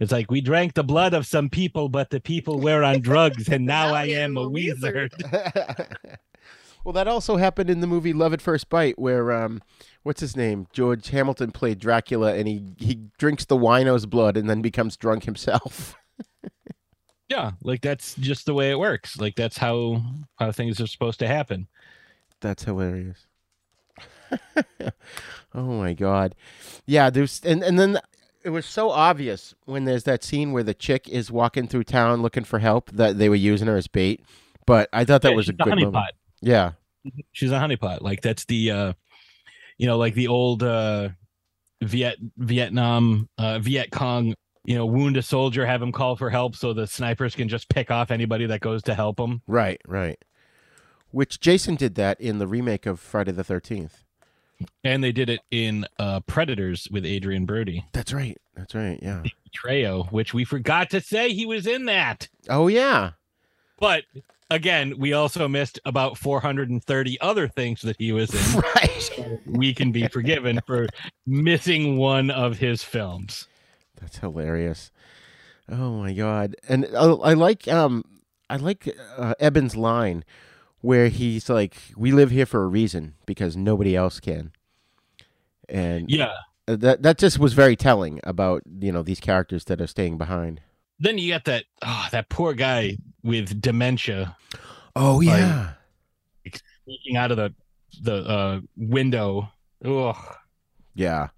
it's like we drank the blood of some people, but the people were on drugs, and now I am a wizard. well, that also happened in the movie Love at First Bite, where um, what's his name? George Hamilton played Dracula, and he he drinks the wino's blood and then becomes drunk himself. Yeah, like that's just the way it works. Like that's how how things are supposed to happen. That's hilarious. oh my god. Yeah, there's and and then it was so obvious when there's that scene where the chick is walking through town looking for help that they were using her as bait. But I thought that Yeah, was a she's a good moment. Yeah. She's a honeypot. Like that's the uh you know, like the old uh Viet Vietnam uh Viet Cong, you know, wound a soldier, have him call for help so the snipers can just pick off anybody that goes to help him. Right, right. Which Jason did that in the remake of Friday the 13th. And they did it in uh Predators with Adrien Brody. That's right. That's right. Yeah. Trejo, which we forgot to say he was in that. Oh yeah. But again, we also missed about 430 other things that he was in. Right. So we can be forgiven for missing one of his films. That's hilarious. Oh my god! And I, I like um I like uh, Eben's line where he's like, "We live here for a reason because nobody else can." And Yeah. uh, that that just was very telling about you know these characters that are staying behind. Then you got that oh, that poor guy with dementia Oh yeah, Like- sneaking out of the the uh, window. Ugh. yeah.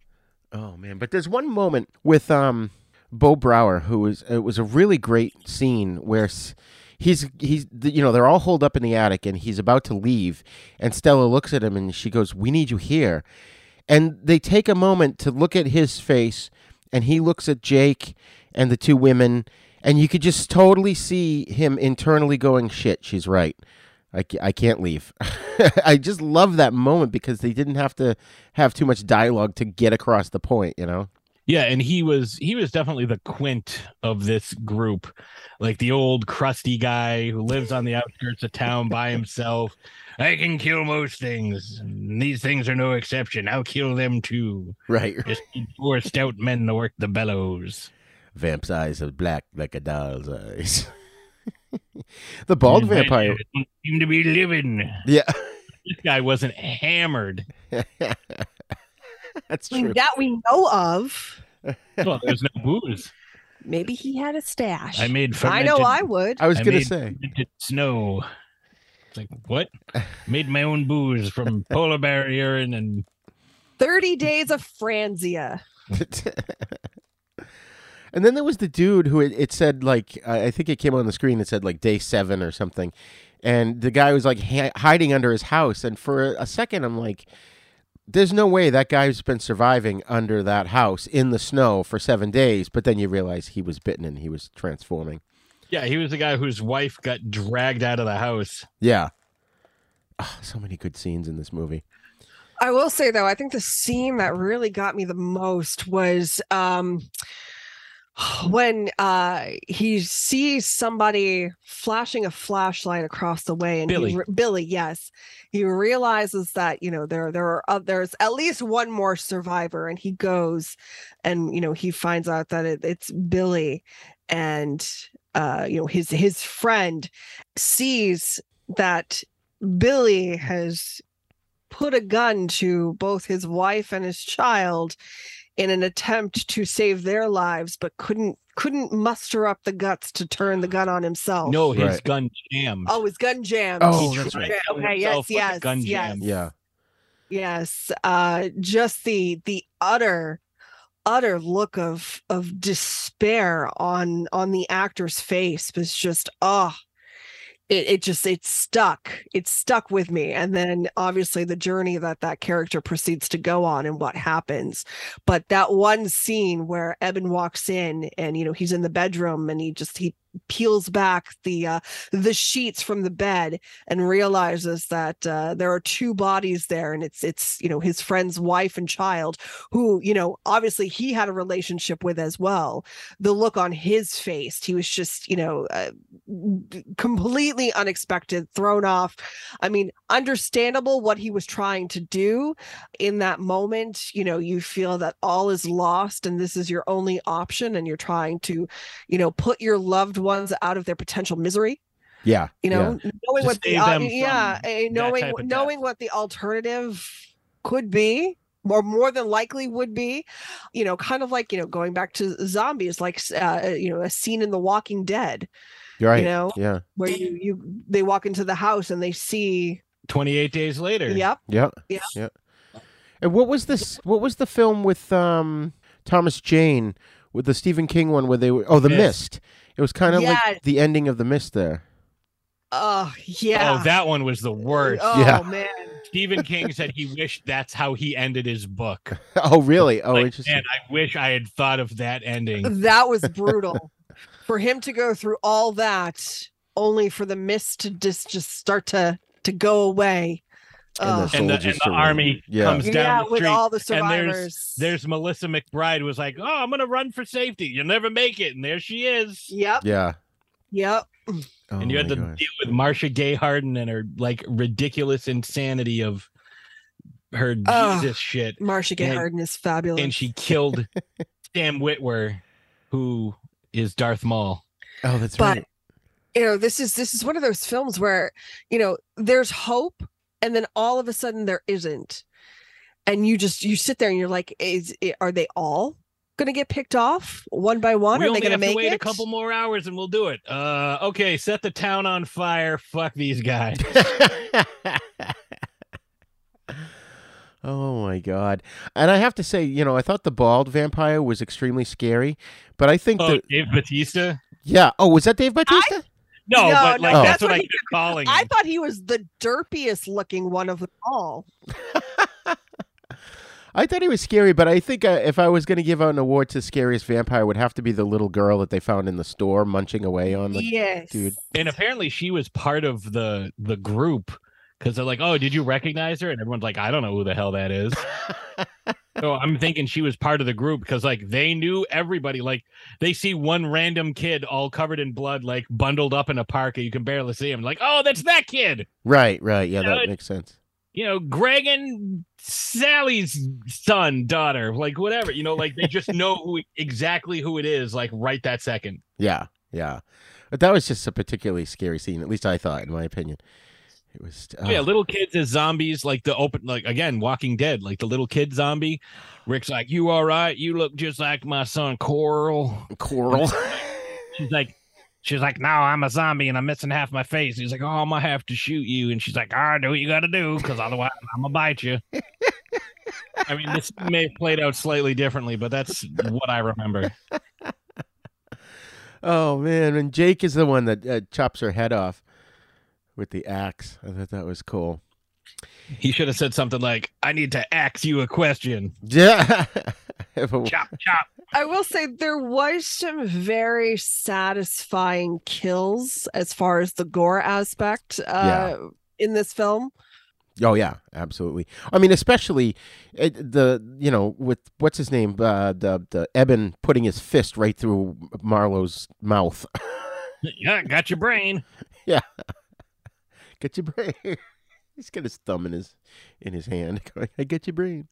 Oh man, but there's one moment with um Beau Brower who was it was a really great scene where he's he's you know they're all holed up in the attic and he's about to leave and Stella looks at him and she goes, "We need you here." And they take a moment to look at his face and he looks at Jake and the two women, and you could just totally see him internally going, "Shit, she's right. I, I can't leave." I just love that moment because they didn't have to have too much dialogue to get across the point. You know? Yeah, and he was he was definitely the quint of this group, like the old crusty guy who lives on the outskirts of town by himself. I can kill most things. and These things are no exception. I'll kill them too. Right. Just need four stout men to work the bellows. Vamp's eyes are black like a doll's eyes. the bald These vampire. don't seem to be living. Yeah, This guy wasn't hammered. that's I mean, true. that we know of. Well, there's no booze. Maybe he had a stash. I made I know I would. I was I gonna say. fermented snow. It's like what? Made my own booze from polar bear urine and 30 days of Franzia. And then there was the dude who it, it said like I I think it came on the screen. It said like day seven or something, and the guy was like hi- hiding under his house. And for a second, I'm like, "There's no way that guy's been surviving under that house in the snow for seven days." But then you realize he was bitten and he was transforming. yeah, he was the guy whose wife got dragged out of the house. Yeah. Oh, so many good scenes in this movie. I will say though, I think the scene that really got me the most was um when uh he sees somebody flashing a flashlight across the way and Billy. Re- Billy, yes. He realizes that, you know, there there are oth- there's at least one more survivor and he goes and you know, he finds out that it, it's Billy and uh you know, his his friend sees that Billy has put a gun to both his wife and his child in an attempt to save their lives but couldn't couldn't muster up the guts to turn the gun on himself No, his Right. gun jammed. oh his gun jammed Oh, He that's right. okay yes himself with a yes gun yes jam. Yeah. yes uh just the the utter utter look of of despair on on the actor's face was just oh it, it just it stuck it stuck with me. And then obviously the journey that that character proceeds to go on and what happens. But that one scene where Eben walks in and you know he's in the bedroom and he just he peels back the uh the sheets from the bed and realizes that uh, there are two bodies there and it's it's you know his friend's wife and child who you know obviously he had a relationship with as well. The look on his face he was just you know uh, completely unexpected thrown off. I mean understandable what he was trying to do in that moment. You know you feel that all is lost and this is your only option and you're trying to you know put your loved ones out of their potential misery Yeah. you yeah. know knowing To what the uh, yeah from eh, knowing knowing what the alternative could be or more than likely would be you know kind of like you know going back to zombies like uh, you know a scene in the walking dead You're right. know, Yeah. where you you they walk into the house and they see 28 days later. yep Yep. Yeah. Yeah. And what was this? What was the film with um Thomas Jane with the Stephen King one where they were? Oh, The Mist. Mist. It was kind of Yeah. like the ending of The Mist there. oh yeah Oh, that one was the worst. oh Yeah. man Stephen King said he wished that's how he ended his book. Oh, really? Oh, Like, interesting. man, I wish I had thought of that ending. that was brutal for him to go through all that only for the mist to just just start to to go away And the Ugh. And the, and the army Yeah. comes down yeah the with street. all the and survivors there's there's Melissa McBride was like, "Oh, I'm gonna run for safety. You'll never make it," and there she is. yep yeah. yep Oh, and you had to God. deal with Marcia Gay Harden and her like ridiculous insanity of her Ugh. Jesus shit, Marcia Gay And- Harden is fabulous and she killed Sam Witwer, who is Darth Maul. Oh, that's but right. you know this is this is one of those films where you know there's hope and then all of a sudden there isn't and you just you sit there and you're like is are they all gonna get picked off one by one we are they gonna have to make wait it a couple more hours and we'll do it. Uh, okay, set the town on fire. Fuck these guys. oh my god! And I have to say, you know, I thought the bald vampire was extremely scary, but I think Oh, that Dave Batista. yeah. Oh, was that Dave Bautista? No, No, but like no, that's, that's what what I he- keep calling. i him. thought he was the derpiest looking one of them all I thought he was scary, but I think uh, if I was going to give out an award to scariest vampire, it would have to be the little girl that they found in the store munching away on the yes. dude. And apparently she was part of the the group because they're like, "Oh, did you recognize her?" And everyone's like, "I don't know who the hell that is." so I'm thinking she was part of the group because like they knew everybody. Like they see one random kid all covered in blood, like bundled up in a park, and you can barely see him. Like, oh, that's that kid. Right, right. Yeah, know, that it- makes sense. You know, Greg and Sally's son, daughter, like whatever. You know, like they just know who exactly who it is, like right that second. Yeah, yeah. But that was just a particularly scary scene. At least I thought, in my opinion, it was. Oh, yeah, uh, little kids as zombies, like the open, like again, Walking Dead, like the little kid zombie. Rick's like, "You all right? You look just like my son Coral." Coral. She's like, she's like, "No, I'm a zombie and I'm missing half my face." He's like, "Oh, I'm gonna have to shoot you," and she's like, "All right, do what you got to do, because otherwise I'm gonna bite you." I mean, this may have played out slightly differently, but that's what I remember. oh man, and Jake is the one that uh, chops her head off with the axe. I thought that was cool. He should have said something like, "I need to ask you a question." Yeah. Chop, chop. I will say there was some very satisfying kills as far as the gore aspect uh, in this film. Oh yeah, absolutely. I mean, especially uh, the you know with what's his name, uh, the the Eben putting his fist right through Marlowe's mouth. Yeah, got your brain. yeah, get your brain. He's got his thumb in his in his hand. Going, I get your brain.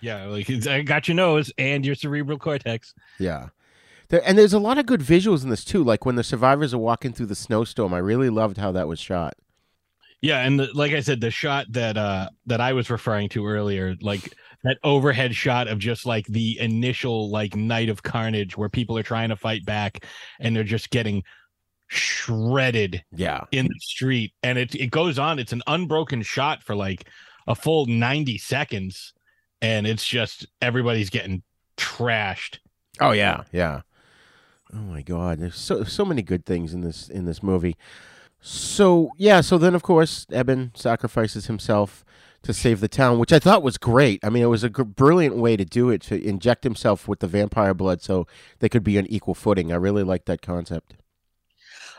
Yeah, like it's- I got your nose and your cerebral cortex. Yeah. There, and there's a lot of good visuals in this too. Like when the survivors are walking through the snowstorm, I really loved how that was shot. Yeah, and the, like I said, the shot that uh that I was referring to earlier, like that overhead shot of just like the initial like night of carnage where people are trying to fight back and they're just getting shredded Yeah. in the street and it it goes on it's an unbroken shot for like a full 90 seconds and it's just everybody's getting trashed. Oh yeah, yeah. Oh my god, there's so so many good things in this in this movie. So yeah, so then of course Eben sacrifices himself to save the town, which I thought was great. I mean, it was a gr- brilliant way to do it to inject himself with the vampire blood so they could be on equal footing. I really liked that concept.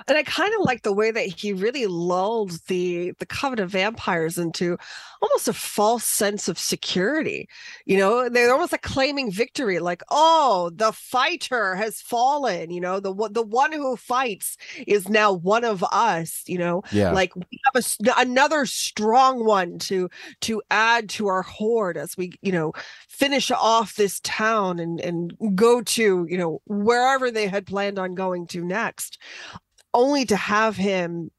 And I kind of like the way that he really lulled the the coven of vampires into almost a false sense of security. You know, they're almost like claiming victory, like, oh, the fighter has fallen. You know, the one the one who fights is now one of us. You know, Yeah. like we have a another strong one to to add to our horde as we you know finish off this town and and go to you know wherever they had planned on going to next only to have him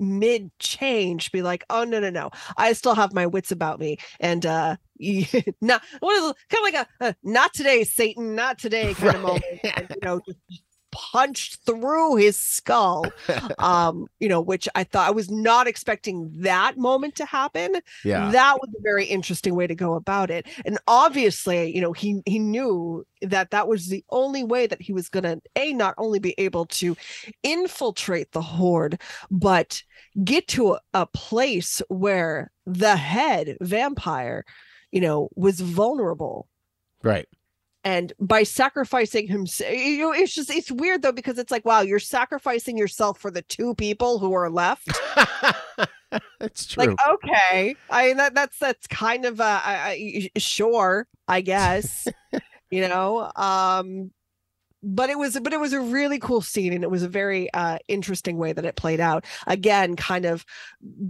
mid change be like oh no no no. I still have my wits about me. And uh not what is kind of like a, a not today satan. Not today. Kind of moment. And, you know just punched through his skull um you know which i thought i was not expecting that moment to happen Yeah. that was a very interesting way to go about it and obviously you know he he knew that that was the only way that he was going to a not only be able to infiltrate the horde but get to a, a place where the head vampire you know was vulnerable Right. And by sacrificing himself you know it's just it's weird though because it's like wow you're sacrificing yourself for the two people who are left. That's true. like okay. I mean that that's that's kind of uh I, I, sure i guess you know um but it was but it was a really cool scene and it was a very uh interesting way that it played out. Again kind of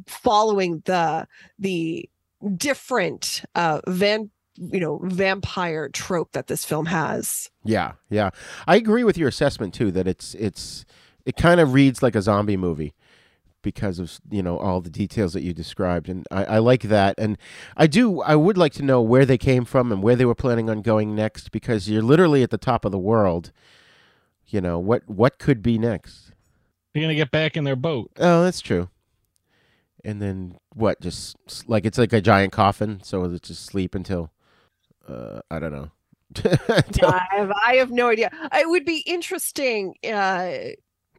following the the different uh van you know vampire trope that this film has Yeah, yeah. I agree with your assessment too that it's it's it kind of reads like a zombie movie because of you know all the details that you described and I, I like that and I do I would like to know where they came from and where they were planning on going next because you're literally at the top of the world. You know, what what could be next? They're gonna get back in their boat. Oh, that's true. And then what? Just like it's like a giant coffin, so it's just sleep until uh I don't know. I have, I have no idea. It would be interesting uh,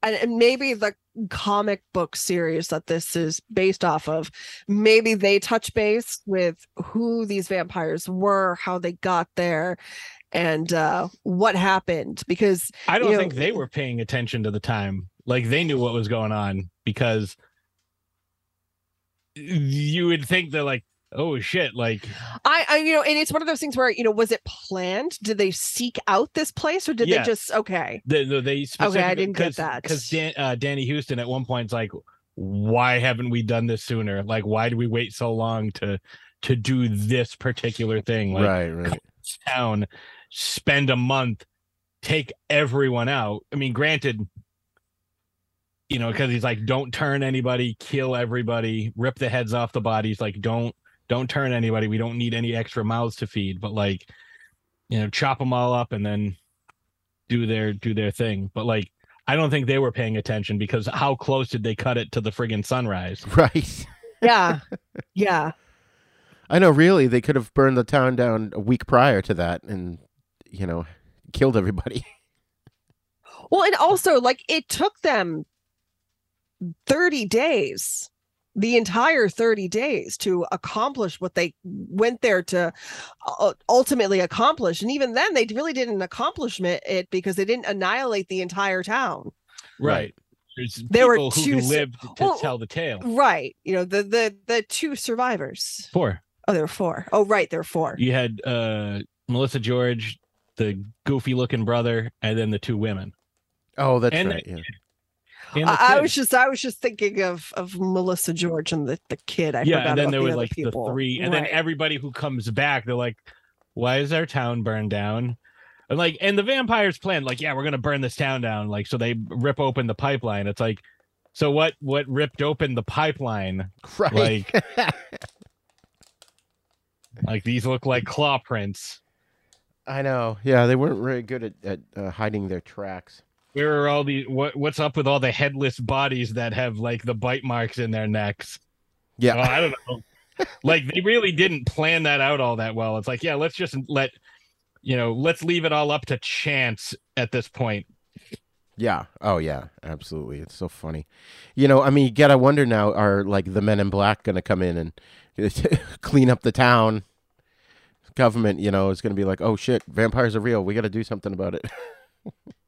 and, and maybe the comic book series that this is based off of maybe they touch base with who these vampires were how they got there and uh what happened because I don't you know, think they were paying attention to the time. Like they knew what was going on because you would think they're like, oh shit, like I, I you know and it's one of those things where you know was it planned did they seek out this place or did Yes. they just okay they they, they Okay, I didn't get that. because Dan, uh, Danny Huston at one point's like, why haven't we done this sooner? Like, why do we wait so long to to do this particular thing? Like, right, right. town, spend a month, take everyone out. I mean, granted, you know, because he's like, don't turn anybody, kill everybody, rip the heads off the bodies. Like, don't don't turn anybody. We don't need any extra mouths to feed. But like, you know, chop them all up and then do their do their thing. But like, I don't think they were paying attention because how close did they cut it to the friggin' sunrise? Right. yeah yeah I know, really, they could have burned the town down a week prior to that and, you know, killed everybody. Well, and also like it took them 30 days, the entire 30 days to accomplish what they went there to uh, ultimately accomplish. And even then, they really didn't accomplish it it because they didn't annihilate the entire town. Right. There's There were people who two s- lived to well, tell the tale. Right. You know, the the the two survivors. Four. Oh, there were four. Oh, right, there were four. You had uh Melissa George, the goofy looking brother, and then the two women. Oh, that's And right. Yeah. And the I, I was just I was just thinking of of Melissa George and the, the kid. I yeah, and then there the was like people. the three, and then everybody who comes back, they're like, "Why is our town burned down?" And like, and the vampires plan, like, "Yeah, we're gonna burn this town down." Like, so they rip open the pipeline. It's like, so what? What ripped open the pipeline? Right. Like, like these look like claw prints. I know. Yeah, they weren't very good at, at uh, hiding their tracks. Where are all the what? What's up with all the headless bodies that have like the bite marks in their necks? Yeah. Oh, I don't know. like they really didn't plan that out all that well. It's like, yeah, let's just let you know, let's leave it all up to chance at this point. Yeah. Oh, yeah. Absolutely. It's so funny. You know, I mean, you gotta wonder now: are like the Men in Black going to come in and clean up the town? Government, you know, is going to be like, "Oh shit, vampires are real. We got to do something about it."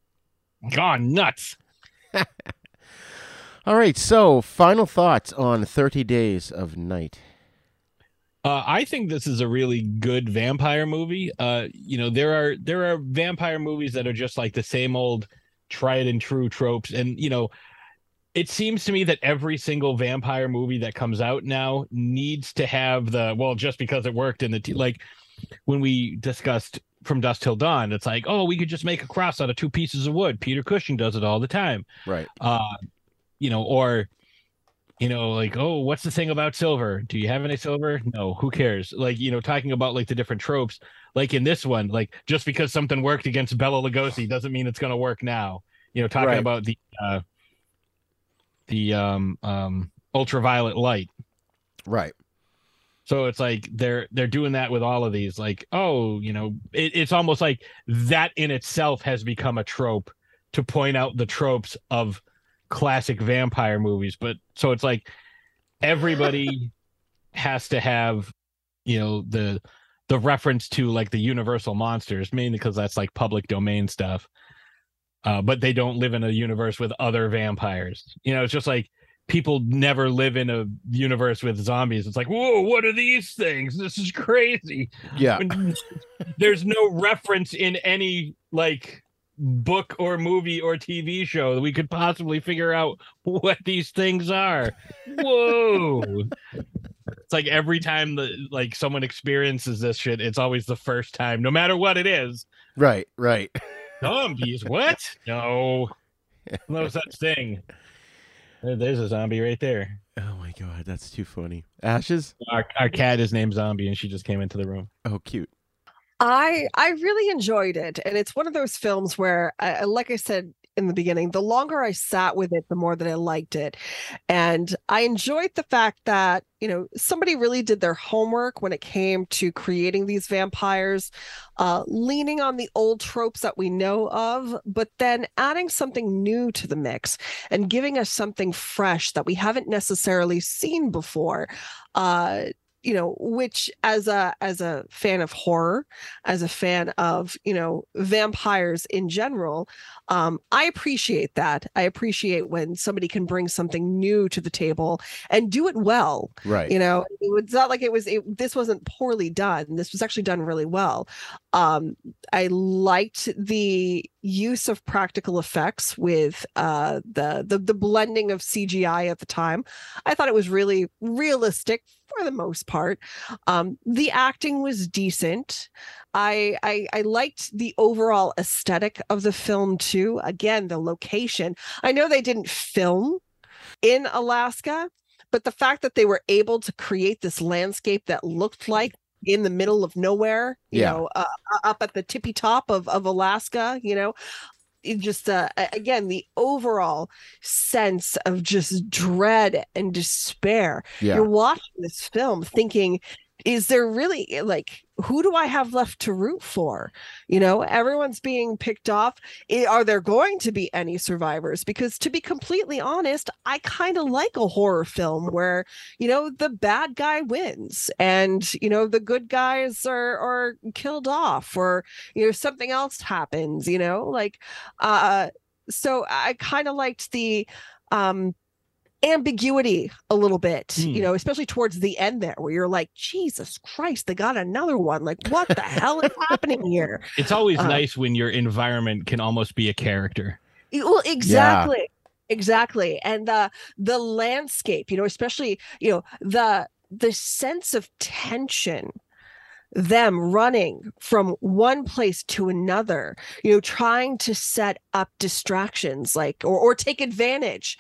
Gone nuts. All right. So, final thoughts on Thirty Days of Night. Uh, I think this is a really good vampire movie. Uh, you know, there are there are vampire movies that are just like the same old tried and true tropes, and you know, it seems to me that every single vampire movie that comes out now needs to have the well, just because it worked in the t- like when we discussed from dusk till dawn, it's like, oh, we could just make a cross out of two pieces of wood. Peter Cushing does it all the time Right. uh you know or you know like oh what's the thing about silver do you have any silver no who cares like you know talking about like the different tropes like in this one like just because something worked against Bela Lugosi doesn't mean it's going to work now you know talking Right. about the uh the um um ultraviolet light Right. So it's like they're they're doing that with all of these like oh you know it, it's almost like that in itself has become a trope to point out the tropes of classic vampire movies. But so it's like everybody has to have you know the the reference to like the universal monsters mainly because that's like public domain stuff. Uh but they don't live in a universe with other vampires. You know it's just like people never live in a universe with zombies it's like whoa what are these things this is crazy Yeah. When there's no reference in any like book or movie or TV show that we could possibly figure out what these things are. Whoa. it's like every time that like someone experiences this shit, it's always the first time, no matter what it is. Right. Right. Zombies, what? No. No such thing. There- There's a zombie right there. Oh my god, that's too funny. Ashes. Our, our cat is named Zombie and she just came into the room. Oh, cute. I I really enjoyed it, and it's one of those films where, uh, like I said in the beginning. The longer I sat with it, the more that I liked it. And I enjoyed the fact that, you know, somebody really did their homework when it came to creating these vampires, uh, leaning on the old tropes that we know of, but then adding something new to the mix and giving us something fresh that we haven't necessarily seen before. Uh, you know which as a as a fan of horror as a fan of you know vampires in general um i appreciate that. I appreciate when somebody can bring something new to the table and do it well Right. you know? It's not like it was it, this wasn't poorly done. This was actually done really well. Um i liked the use of practical effects with uh the the, the blending of cgi at the time. I thought it was really realistic for the most part um the acting was decent I, I I liked the overall aesthetic of the film too. Again, the location. I know they didn't film in Alaska, but the fact that they were able to create this landscape that looked like in the middle of nowhere, you Yeah. know, uh, up at the tippy top of of Alaska, you know, just uh, again the overall sense of just dread and despair Yeah. you're watching this film thinking is there really like who do i have left to root for? You know everyone's being picked off. Are there going to be any survivors? Because to be completely honest i kind of like a horror film where you know the bad guy wins and you know the good guys are are killed off or you know something else happens you know like uh so i kind of liked the um ambiguity a little bit you Hmm. know especially towards the end there where you're like jesus christ they got another one like what the hell is happening here It's always Uh, nice when your environment can almost be a character. Well, exactly. Exactly. And the the landscape, you know, especially, you know, the the sense of tension them running from one place to another you know trying to set up distractions like or, or take advantage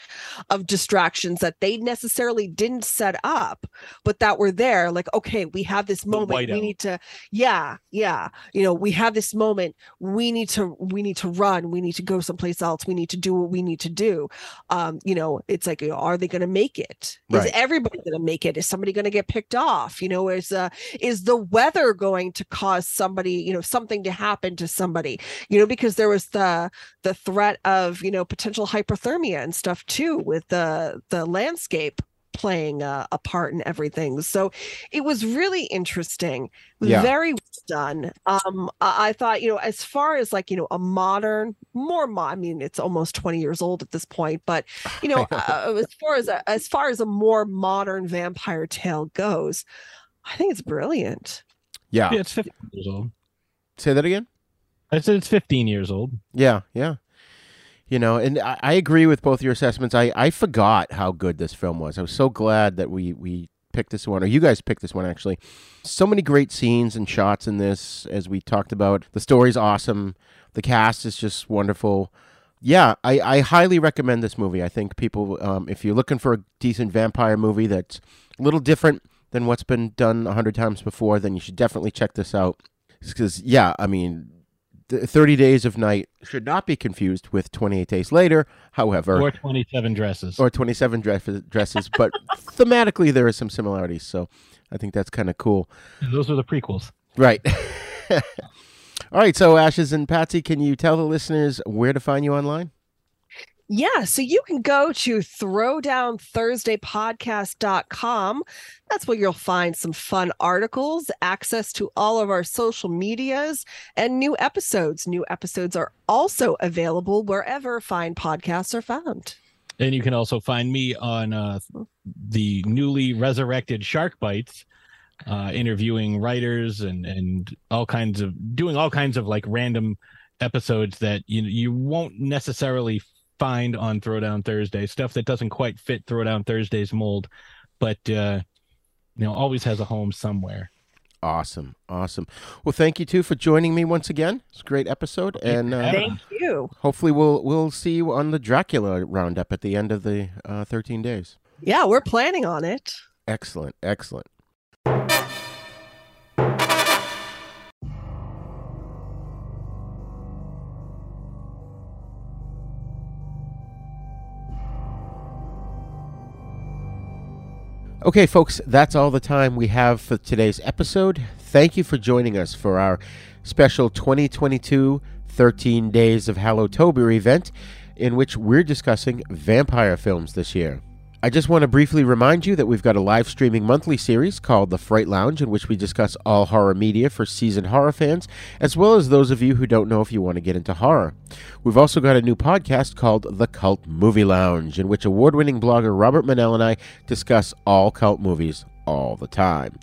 of distractions that they necessarily didn't set up but that were there like okay we have this moment we need to yeah yeah you know we have this moment we need to we need to run we need to go someplace else we need to do what we need to do. Um you know it's like you know, are they going to make it? Is Right. everybody going to make it? Is somebody going to get picked off? You know is uh is the weather going to cause somebody you know something to happen to somebody you know because there was the the threat of you know potential hypothermia and stuff too with the the landscape playing uh, a part in everything. So it was really interesting. Yeah. very well done. Um I, I thought you know as far as like you know a modern more mo- i mean it's almost 20 years old at this point but you know. uh, as far as a, as far as a more modern vampire tale goes i think it's brilliant Yeah. Yeah, it's 15 years old. Say that again. I said it's 15 years old. Yeah, yeah. You know, and I, I agree with both your assessments. I, I forgot how good this film was. I was so glad that we we picked this one, or you guys picked this one actually. So many great scenes and shots in this, as we talked about. The story's awesome. The cast is just wonderful. Yeah, I, I highly recommend this movie. I think people, um, if you're looking for a decent vampire movie that's a little different than what's been done a hundred times before, then you should definitely check this out. Because yeah, I mean, 30 Days of Night should not be confused with 28 Days Later, however, Or 27 dresses. or 27 dress- dresses, but thematically there are some similarities. So I think that's kind of cool. Those are the prequels. Right. All right. So, Ashes and Patsy, can you tell the listeners where to find you online? Yeah, so you can go to throwdownthursdaypodcast.com. That's where you'll find some fun articles, access to all of our social medias, and new episodes. New episodes are also available wherever fine podcasts are found. And you can also find me on uh, the newly resurrected Shark Bites, uh, interviewing writers and and all kinds of doing all kinds of like random episodes that you you won't necessarily find on Throwdown Thursday stuff that doesn't quite fit Throwdown Thursday's mold, but uh, you know always has a home somewhere. Awesome. Awesome. Well, thank you too for joining me once again. It's a great episode. And uh, Thank you. hopefully we'll we'll see you on the Dracula roundup at the end of the uh, 13 days. Yeah, we're planning on it. Excellent. Excellent. Okay, folks, that's all the time we have for today's episode. Thank you for joining us for our special 2022 13 Days of Hallowtober event in which we're discussing vampire films this year. I just want to briefly remind you that we've got a live streaming monthly series called The Fright Lounge, in which we discuss all horror media for seasoned horror fans, as well as those of you who don't know if you want to get into horror. We've also got a new podcast called The Cult Movie Lounge, in which award winning blogger Robert Manell and I discuss all cult movies all the time.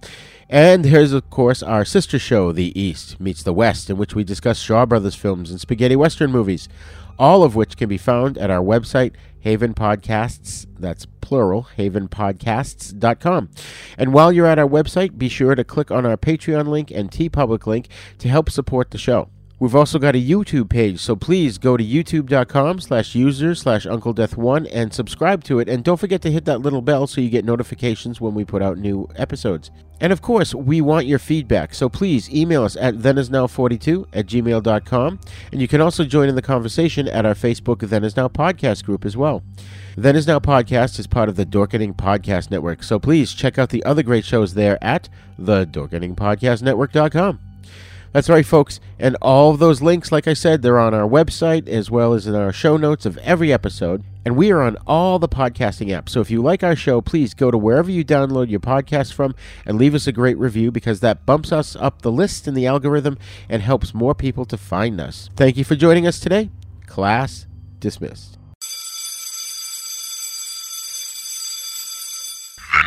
And here's, of course, our sister show, The East Meets the West, in which we discuss Shaw Brothers films and spaghetti western movies, all of which can be found at our website, Haven Podcasts, that's plural, havenpodcasts.com. And while you're at our website, be sure to click on our Patreon link and TeePublic link to help support the show. We've also got a YouTube page, so please go to youtube.com slash user slash Uncle Death One and subscribe to it. And don't forget to hit that little bell so you get notifications when we put out new episodes. And of course, we want your feedback, so please email us at thenisnow42 at gmail.com. And you can also join in the conversation at our Facebook Then Is Now podcast group as well. Then Is Now podcast is part of the Dorkening Podcast Network, so please check out the other great shows there at the dorkeningpodcastnetwork.com. That's right, folks. And all of those links, like I said, they're on our website as well as in our show notes of every episode. And we are on all the podcasting apps. So if you like our show, please go to wherever you download your podcast from and leave us a great review because that bumps us up the list in the algorithm and helps more people to find us. Thank you for joining us today. Class dismissed.